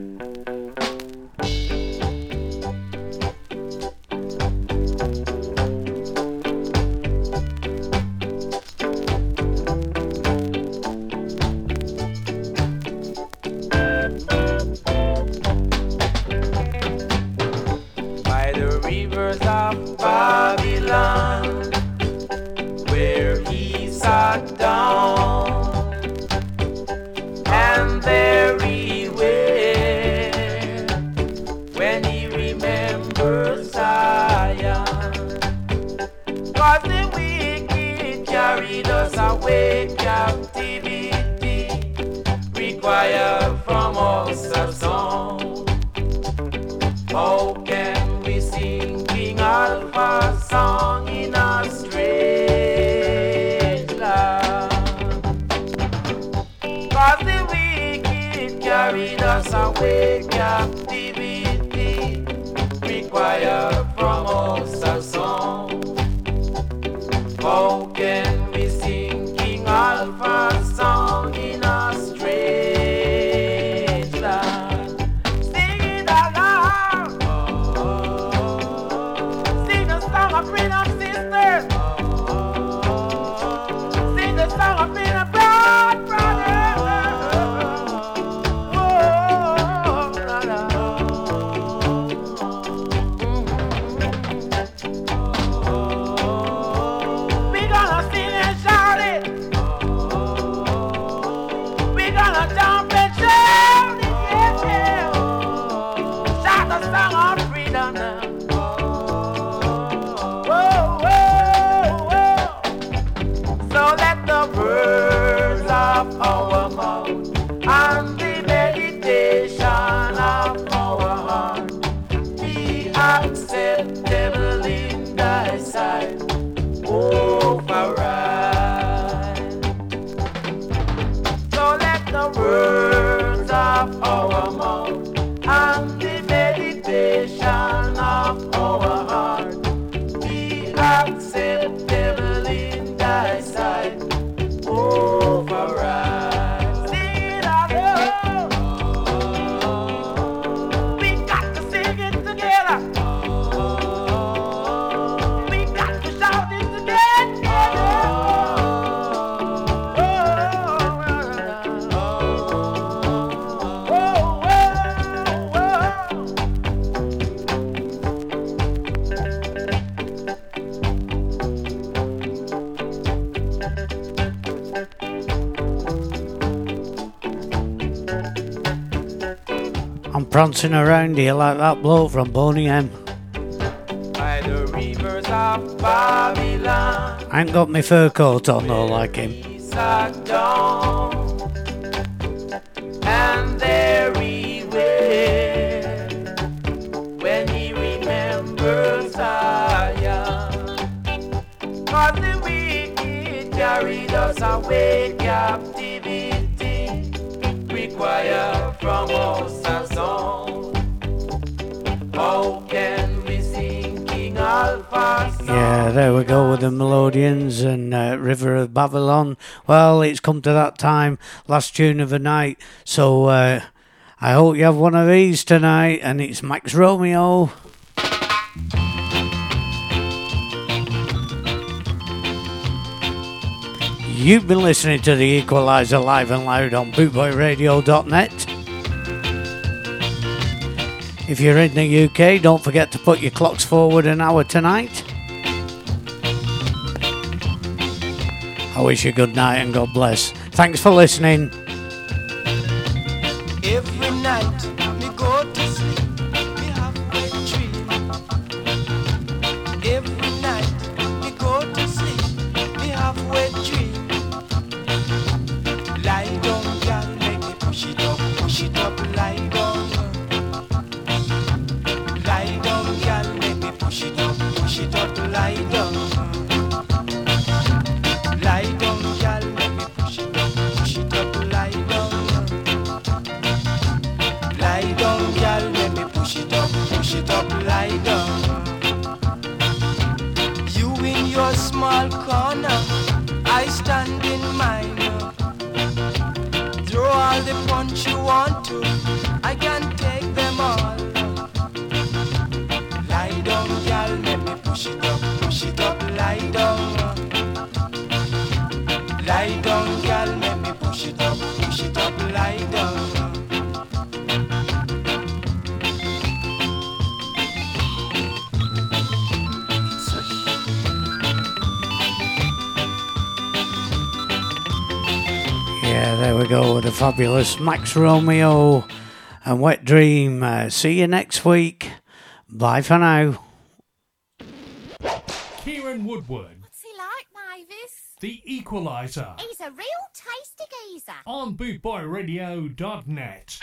bouncing around here like that bloke from Boney M. By the rivers of Babylon. I ain't got my fur coat on though, like him. The Melodians and uh, River of Babylon. Well, it's come to that time, last tune of the night. So uh, I hope you have one of these tonight, and it's Max Romeo. You've been listening to the Equaliser live and loud on bootboyradio.net. If you're in the UK, don't forget to put your clocks forward an hour tonight. I wish you good night and God bless. Thanks for listening. Every night want. to, Yeah, there we go with the fabulous Max Romeo and Wet Dream. Uh, see you next week. Bye for now. Keiron Woodward, What's he like, Mavis? the Equaliser, He's a real tasty geezer. on bootboyradio.net.